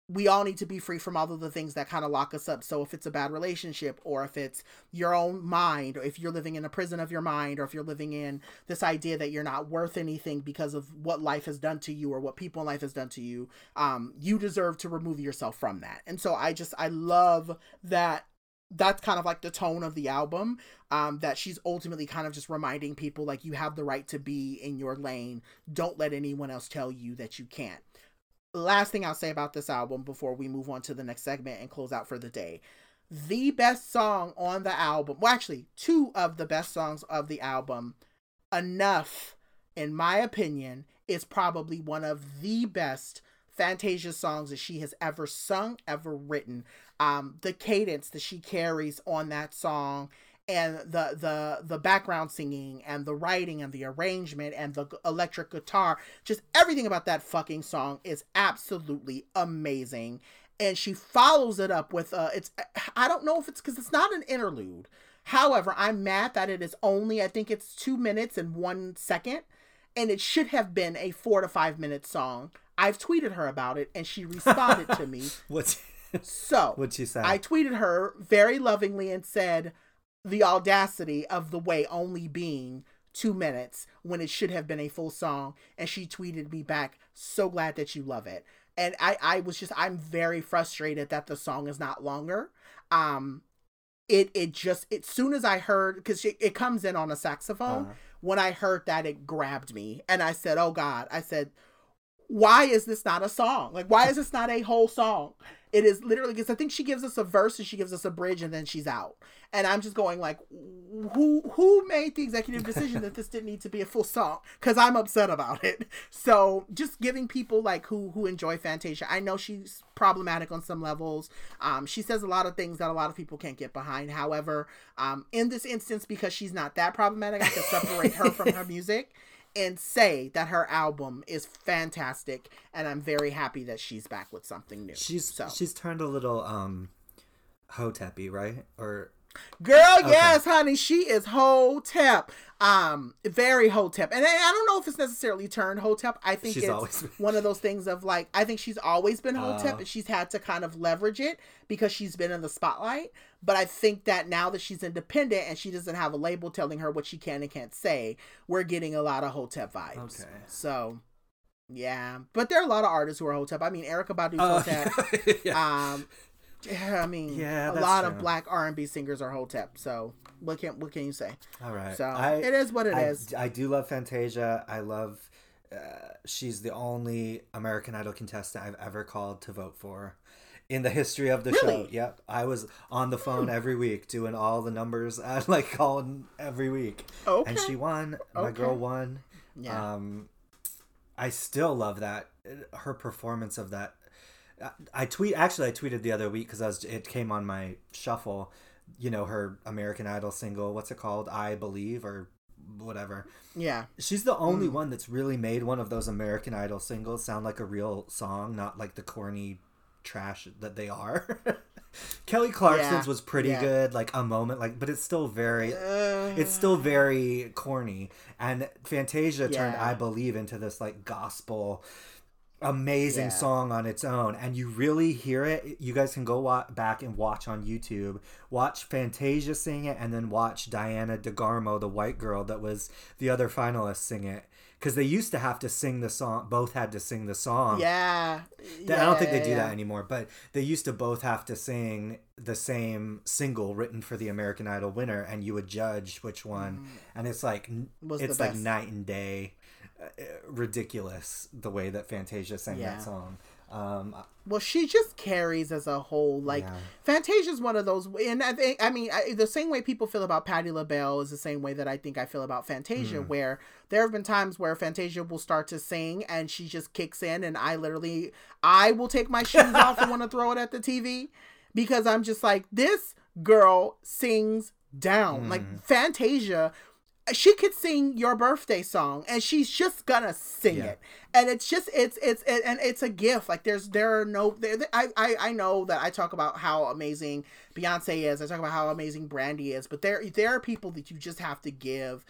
we all need to be free from all of the things that kind of lock us up. So if it's a bad relationship or if it's your own mind or if you're living in a prison of your mind or if you're living in this idea that you're not worth anything because of what life has done to you or what people in life has done to you, um, you deserve to remove yourself from that. And so I just I love that that's kind of like the tone of the album um that she's ultimately kind of just reminding people like you have the right to be in your lane don't let anyone else tell you that you can't last thing I'll say about this album before we move on to the next segment and close out for the day. The best song on the album, well, actually, two of the best songs of the album, Enough, in my opinion, is probably one of the best Fantasia songs that she has ever sung, ever written. Um, the cadence that she carries on that song and the the the background singing and the writing and the arrangement and the electric guitar just everything about that fucking song is absolutely amazing. And she follows it up with uh it's i don't know if it's because it's not an interlude. However i'm mad that it is only i think it's two minutes and one second and it should have been a four to five minute song. I've tweeted her about it and she responded to me. What's so what'd she say? I tweeted her very lovingly and said the audacity of the way only being two minutes when it should have been a full song. And she tweeted me back, so glad that you love it. And I, I was just, I'm very frustrated that the song is not longer. Um, it, it just, as soon as I heard, because it, it comes in on a saxophone, uh-huh. when I heard that, it grabbed me. And I said, oh God, I said, why is this not a song? Like, why is this not a whole song? It is literally because I think she gives us a verse and she gives us a bridge and then she's out. And I'm just going like, who who made the executive decision that this didn't need to be a full song? Because I'm upset about it. So just giving people like who who enjoy Fantasia. I know she's problematic on some levels. Um, she says a lot of things that a lot of people can't get behind. However, um, in this instance, because she's not that problematic, I can separate her from her music and say that her album is fantastic and I'm very happy that she's back with something new. She's so she's turned a little um hoteppy, right? Or Girl, yes, honey, she is Hotep. Um, very Hotep, and I, I don't know if it's necessarily turned Hotep. I think She's it's always been- one of those things of like I think she's always been Hotep, Oh. and she's had to kind of leverage it because she's been in the spotlight. But I think that now that she's independent and she doesn't have a label telling her what she can and can't say, we're getting a lot of Hotep vibes. Okay. So, yeah, but there are a lot of artists who are Hotep. I mean, Erykah Badu's Oh, Hotep. yeah. Um, yeah, I mean, Yeah, a lot of black R and B singers are Hotep. So what can what can you say? All right. So I- it is what it I, is. I do love Fantasia. I love. Uh, she's the only American Idol contestant I've ever called to vote for in the history of the show. Yep, I was on the phone every week doing all the numbers. I like calling every week, Okay. and she won. My Okay. girl won. Yeah. Um, I still love that her performance of that. I- tweet actually I tweeted the other week because I was it came on my shuffle. You know her American Idol single. What's it called? I believe or whatever. yeah. She's the only one that's really made one of those American Idol singles sound like a real song, not like the corny trash that they are. Kelly Clarkson's Yeah, was pretty yeah. good, like a moment, like, but it's still very, Uh, it's still very corny. And Fantasia turned "I Believe" into this like gospel, amazing Yeah. song on its own, and you really hear it. You guys can go wa- back and watch on YouTube. Watch Fantasia sing it, and then watch Diana DeGarmo, the white girl that was the other finalist, sing it. Because they used to have to sing the song. Both had to sing the song. yeah. Th- I don't think they do yeah. that anymore, but they used to both have to sing the same single written for the American Idol winner, and you would judge which one. And it's like Mm. Was it's like night and day, uh, ridiculous the way that Fantasia sang Yeah. that song. Um, Well, she just carries as a whole. Like Yeah. Fantasia's one of those, and I think I mean I, the same way people feel about Patti LaBelle is the same way that I think I feel about Fantasia. Hmm. Where there have been times where Fantasia will start to sing and she just kicks in, and I literally I will take my shoes off and want to throw it at the TV because I'm just like this girl sings down Hmm. like Fantasia. She could sing your birthday song, and she's just gonna sing Yeah. it. And it's just it's it's it, and it's a gift. Like there's there are no there, I, I i know that i talk about how amazing beyonce is. I talk about how amazing brandy is. But there there are people that you just have to give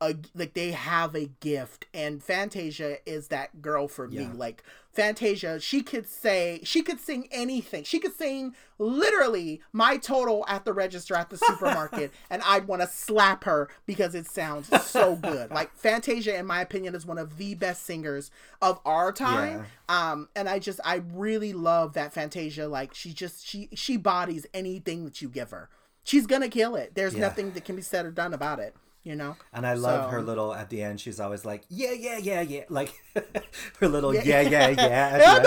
a like they have a gift and fantasia is that girl for me. Like fantasia she could say she could sing anything. She could sing literally my total at the register at the supermarket and i'd want to slap her because it sounds so good. Like fantasia in my opinion is one of the best singers of our time. Um and i just i really love that fantasia like she just she she bodies anything that you give her. She's gonna kill it. There's Yeah. nothing that can be said or done about it you know and I love So- her little at the end. She's always like, "Yeah, yeah, yeah, yeah," like her little Yeah. "yeah, yeah, yeah." end.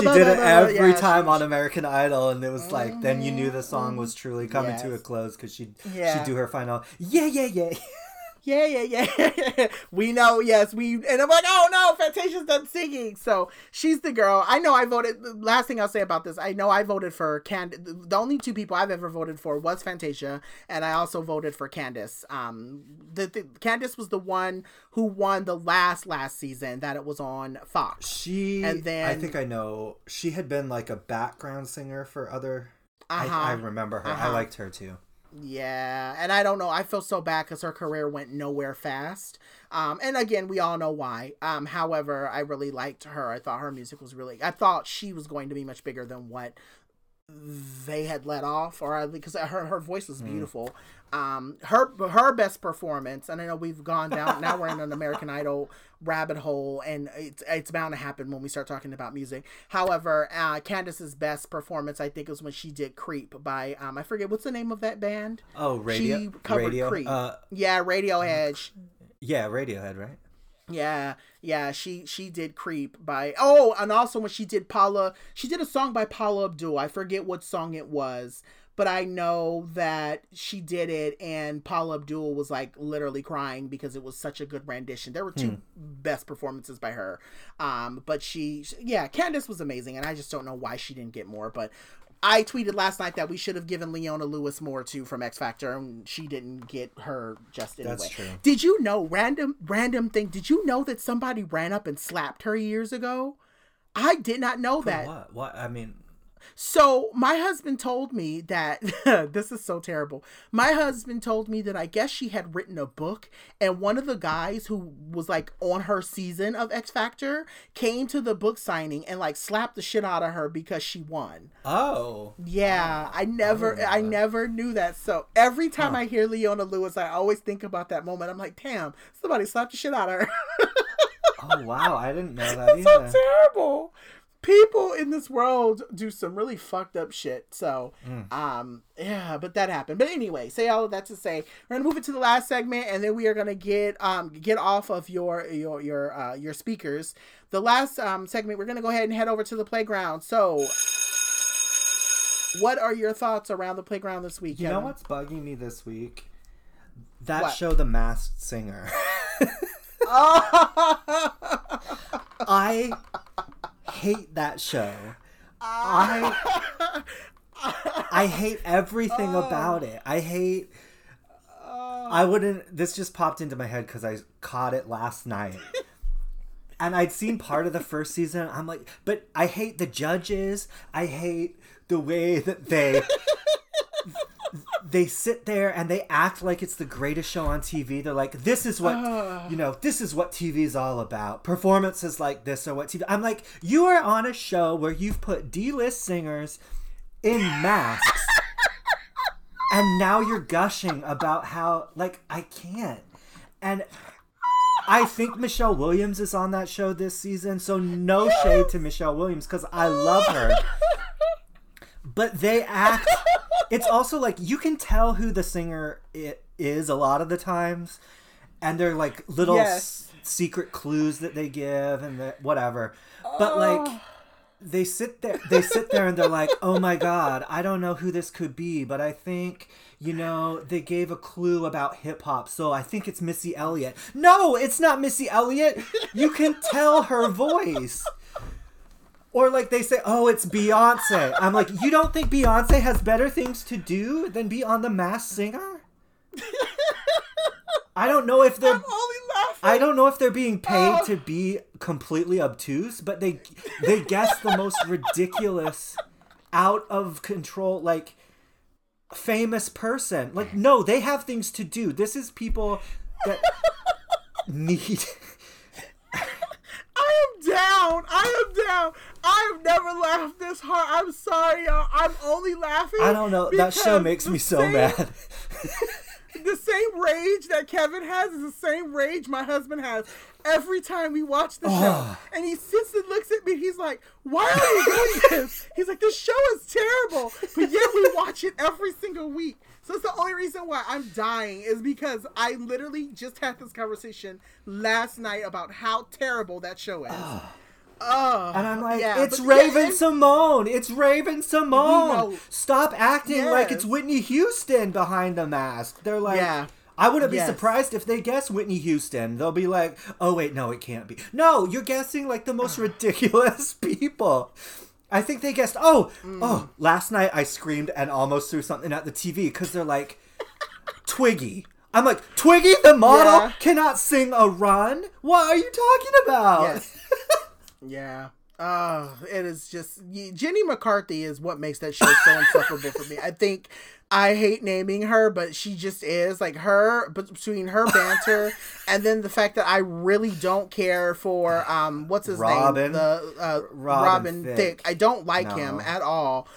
she did it every Yeah, time she- on American Idol, and it was like then you knew the song was mm-hmm. truly coming to a close because she Yeah. she'd do her final "yeah, yeah, yeah." yeah, yeah, yeah. we know, yes, we, and I'm like, oh no, Fantasia's done singing. So she's the girl. I know I voted, the last thing I'll say about this, I know I voted for Candice. The only two people I've ever voted for was Fantasia, and I also voted for Candice. Um, the, the Candice was the one who won the last, last season that it was on Fox. She And then I think I know she had been like a background singer for other. Uh-huh. I, I remember her. I Uh-huh. liked her too. Yeah, and I don't know. I feel so bad because her career went nowhere fast. Um, and again, we all know why. Um, however, I really liked her. I thought her music was really. I thought she was going to be much bigger than what they had let off, or because her her voice was beautiful. Um, her her best performance, and I know we've gone down. now we're in an American Idol rabbit hole, and it's it's bound to happen when we start talking about music. However, uh, Candice's best performance, I think, was when she did "Creep" by um, I forget what's the name of that band. Oh, radio, She covered radio. Creep. Uh, Yeah, Radiohead. Yeah, Radiohead, right? Yeah, yeah, she she did creep by oh, and also when she did Paula, she did a song by Paula Abdul. I forget what song it was, but I know that she did it, and Paula Abdul was like literally crying because it was such a good rendition. There were two Hmm. best performances by her, um, but she, yeah, Candice was amazing, and I just don't know why she didn't get more. But I tweeted last night that we should have given Leona Lewis more too from X Factor, and she didn't get her just anyway. That's true. Did you know random random thing? Did you know that somebody ran up and slapped her years ago? I did not know For that. what? What? I mean, So my husband told me that this is so terrible. My husband told me that I guess she had written a book, and one of the guys who was like on her season of X Factor came to the book signing and like slapped the shit out of her because she won. oh, Yeah, I never, didn't I never knew that. So every time Huh. I hear Leona Lewis, I always think about that moment. I'm like, damn, somebody slapped the shit out of her. oh wow! I didn't know that That's so terrible. People in this world do some really fucked up shit. So, Mm. um, yeah, but that happened. But anyway, say all of that to say, we're gonna move it to the last segment, and then we are gonna get um get off of your your your uh your speakers. The last um segment, we're gonna go ahead and head over to the playground. So, what are your thoughts around the playground this week? You know what's bugging me this week? That What? show, The Masked Singer. Oh. I hate that show. Ah. I I hate everything oh. about it. I hate. I oh. wouldn't. This just popped into my head because I caught it last night. And I'd seen part of the first season. I'm like, but I hate the judges. I hate the way that they they sit there and they act like it's the greatest show on TV. They're like, this is what you know, this is what TV is all about. Performances like this are what TV. I'm like, you are on a show where you've put D-list singers in masks, and now you're gushing about how like I can't. And I think Michelle Williams is on that show this season, so no shade to Michelle Williams because I love her. But they act. It's also like you can tell who the singer it is a lot of the times, and they're like little Yes. s- secret clues that they give and the, whatever. But like they sit there they sit there and they're like oh my god i don't know who this could be but i think you know they gave a clue about hip-hop so i think it's missy elliott no it's not missy elliott you can tell her voice or like they say oh it's beyonce i'm like you don't think beyonce has better things to do than be on the Masked Singer i don't know if they're I'm only laughing. I don't know if they're being paid oh. to be completely obtuse, but they they guess the most ridiculous, out of control, like famous person. Like no, they have things to do. This is people that need. I am down. I am down. I have never laughed this hard. I'm sorry, y'all. I'm only laughing. I don't know. That show makes me so same- mad. The same rage that Kevin has is the same rage my husband has every time we watch the show. Ah. And he sits and looks at me. He's like, "Why are you doing this?" He's like, "This show is terrible," but yet we watch it every single week. So it's the only reason why I'm dying is because I literally just had this conversation last night about how terrible that show is. Ah. Oh, And I'm like, yeah, it's Raven yeah, Symoné. It's Raven-Symoné. Stop acting like it's Whitney Houston behind the mask. They're like, Yeah. I wouldn't be Yes. surprised if they guess Whitney Houston. They'll be like, oh, wait, no, it can't be. No, you're guessing like the most ridiculous people. I think they guessed, oh, Mm. oh, last night I screamed and almost threw something at the TV because they're like, Twiggy. I'm like, Twiggy the model Yeah. cannot sing a run? What are you talking about? Yes. yeah. Oh, it is just Jenny McCarthy is what makes that show so insufferable for me. I think I hate naming her, but she just is like her. Between her banter and then the fact that I really don't care for um what's his Robin. name the uh, Robin Robin, Thicke. Thicke. I don't like him at all.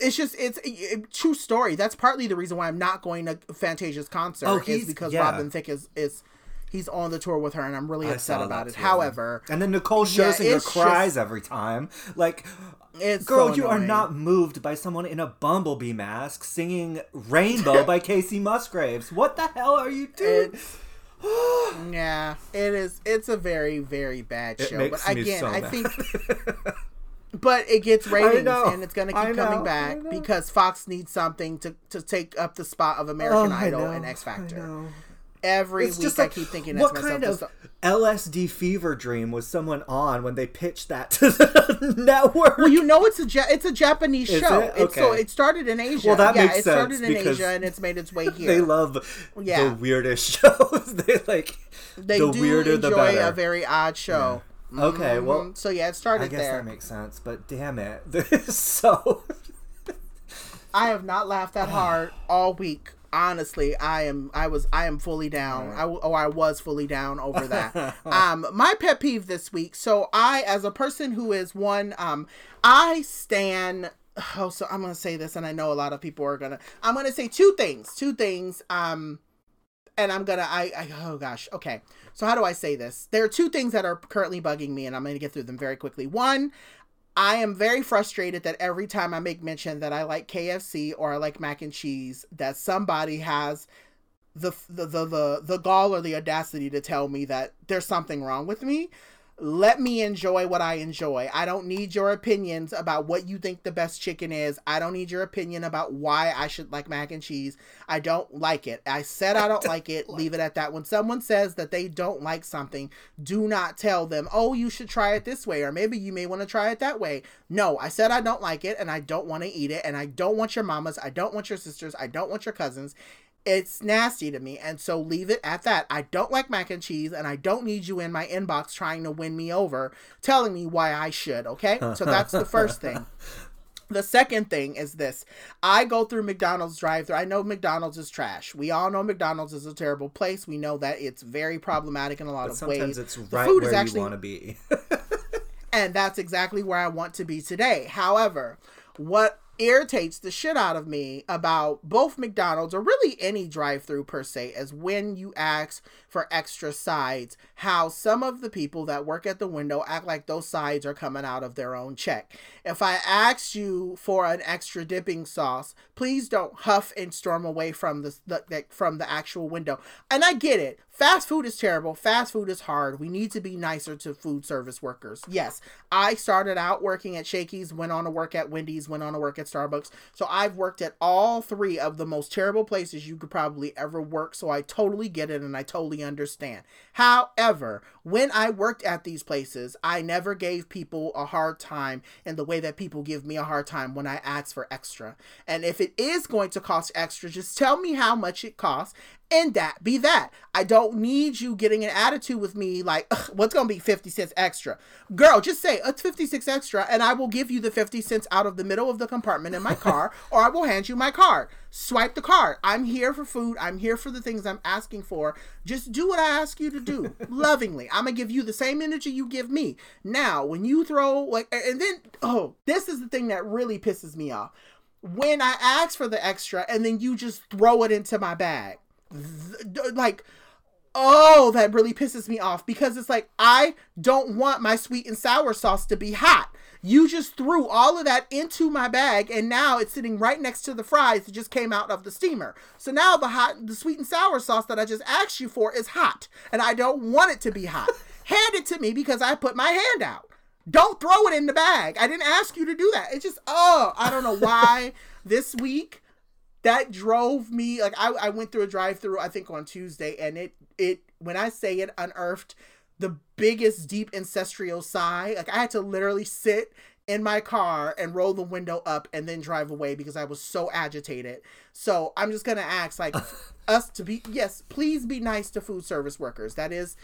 It's just it's a, a true story. That's partly the reason why I'm not going to Fantasia's concert Oh, is because yeah. Robin Thicke is is he's on the tour with her, and I'm really I upset about it. too. However, and then Nicole Yeah, Scherzinger it's cries just- every time. Like, It's girl, so you are not moved by someone in a bumblebee mask singing "Rainbow" by Kacey Musgraves. What the hell are you doing? It's yeah, it is. It's a very, very bad It show. makes But me again, so I mad. think, but it gets ratings, know. and it's gonna keep know. coming back because Fox needs something to to take up the spot of American Oh, Idol know, and X Factor. Every It's week, just I keep thinking what kind of just- LSD fever dream was someone on when they pitched that to the network? Well, you know, it's a ja- it's a Japanese Is show. it? It's so it started in Asia. Well, that yeah, makes it started sense in because Asia and it's made its way here. they love Yeah. the weirdest shows. they like They the do weirder the enjoy a very odd show. Mm-hmm. okay, well, so yeah, it started I guess there. that makes sense. But damn it, this is so. I have not laughed that hard all week. Honestly, I am. I was. I am fully down. I w- or I was fully down over that. um, my pet peeve this week. So I, as a person who is one, um, I stand. Oh, so I'm gonna say this, and I know a lot of people are gonna. I'm gonna say two things. Two things. Um, and I'm gonna. I. I oh gosh. Okay. So how do I say this? There are two things that are currently bugging me, and I'm gonna get through them very quickly. One, I am very frustrated that every time I make mention that I like KFC or I like mac and cheese, that somebody has the the the the, the gall or the audacity to tell me that there's something wrong with me. Let me enjoy what I enjoy. I don't need your opinions about what you think the best chicken is. I don't need your opinion about why I should like mac and cheese. I don't like it. I said I don't like it. Leave it at that. When someone says that they don't like something, do not tell them, oh, you should try it this way, or maybe you may want to try it that way. No, I said I don't like it and I don't want to eat it, and I don't want your mamas, I don't want your sisters, I don't want your cousins. It's nasty to me, and so leave it at that. I don't like mac and cheese, and I don't need you in my inbox trying to win me over, telling me why I should, okay? So that's the first thing. The second thing is this. I go through McDonald's drive through. I know McDonald's is trash. We all know McDonald's is a terrible place. We know that it's very problematic in a lot But of sometimes ways. it's The right food where is actually you want to be. and that's exactly where I want to be today. However, what irritates the shit out of me about both McDonald's or really any drive through per se is when you ask for extra sides, how some of the people that work at the window act like those sides are coming out of their own check. If I asked you for an extra dipping sauce, please don't huff and storm away from the, the, the from the actual window. And I get it. Fast food is terrible. Fast food is hard. We need to be nicer to food service workers. Yes, I started out working at Shakey's, went on to work at Wendy's, went on to work at Starbucks. So I've worked at all three of the most terrible places you could probably ever work. So I totally get it and I totally understand. However, when I worked at these places, I never gave people a hard time in the way that people give me a hard time when I ask for extra. And if it is going to cost extra, just tell me how much it costs and that be that. I don't need you getting an attitude with me like, what's going to be 50 cents extra? Girl, just say, it's 56 extra, and I will give you the 50 cents out of the middle of the compartment in my car, or I will hand you my card. Swipe the card. I'm here for food. I'm here for the things I'm asking for. Just do what I ask you to do lovingly. I'm going to give you the same energy you give me. Now, when you throw, like, and then, oh, this is the thing that really pisses me off. When I ask for the extra and then you just throw it into my bag th- like oh that really pisses me off because it's like i don't want my sweet and sour sauce to be hot. You just threw all of that into my bag and now it's sitting right next to the fries that just came out of the steamer. So now the hot the sweet and sour sauce that i just asked you for is hot and i don't want it to be hot. Hand it to me because i put my hand out. Don't throw it in the bag. I didn't ask you to do that. It's just oh i don't know why this week that drove me like I, I went through a drive through I think on Tuesday and it it when I say it unearthed the biggest deep ancestral sigh like I had to literally sit in my car and roll the window up and then drive away because I was so agitated. So I'm just gonna ask like us to be yes, please be nice to food service workers. That is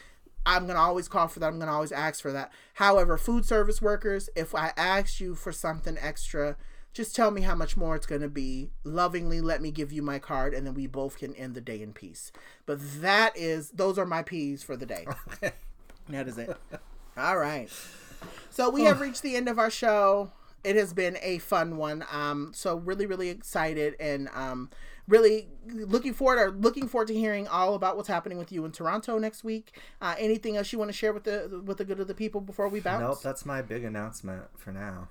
I'm gonna always call for that. I'm gonna always ask for that. However, food service workers, if I ask you for something extra, just tell me how much more it's going to be. Lovingly let me give you my card and then we both can end the day in peace. But that is, those are my P's for the day. that is it. All right. So we have reached the end of our show. It has been a fun one. Um, so really, really excited and um, really looking forward or looking forward to hearing all about what's happening with you in Toronto next week. Uh, anything else you want to share with the with the good of the people before we bounce? nope, that's my big announcement for now.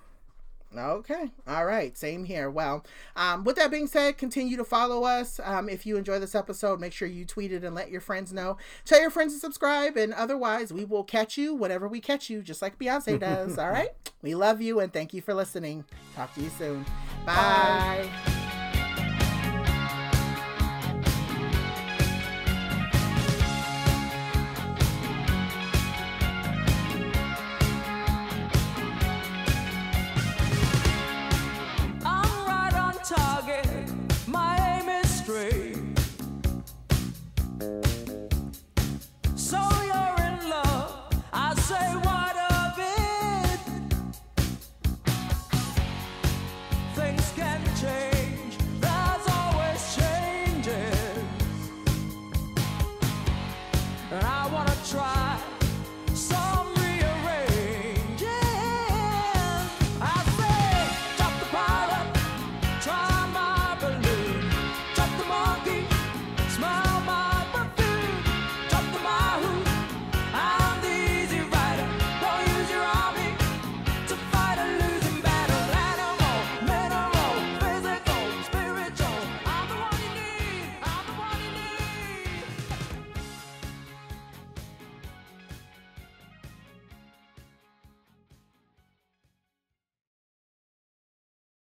Okay. All right. Same here. Well, um, with that being said, continue to follow us. Um, if you enjoy this episode, make sure you tweet it and let your friends know. Tell your friends to subscribe. And otherwise, we will catch you whenever we catch you, just like Beyonce does. All right. We love you and thank you for listening. Talk to you soon. Bye. Bye.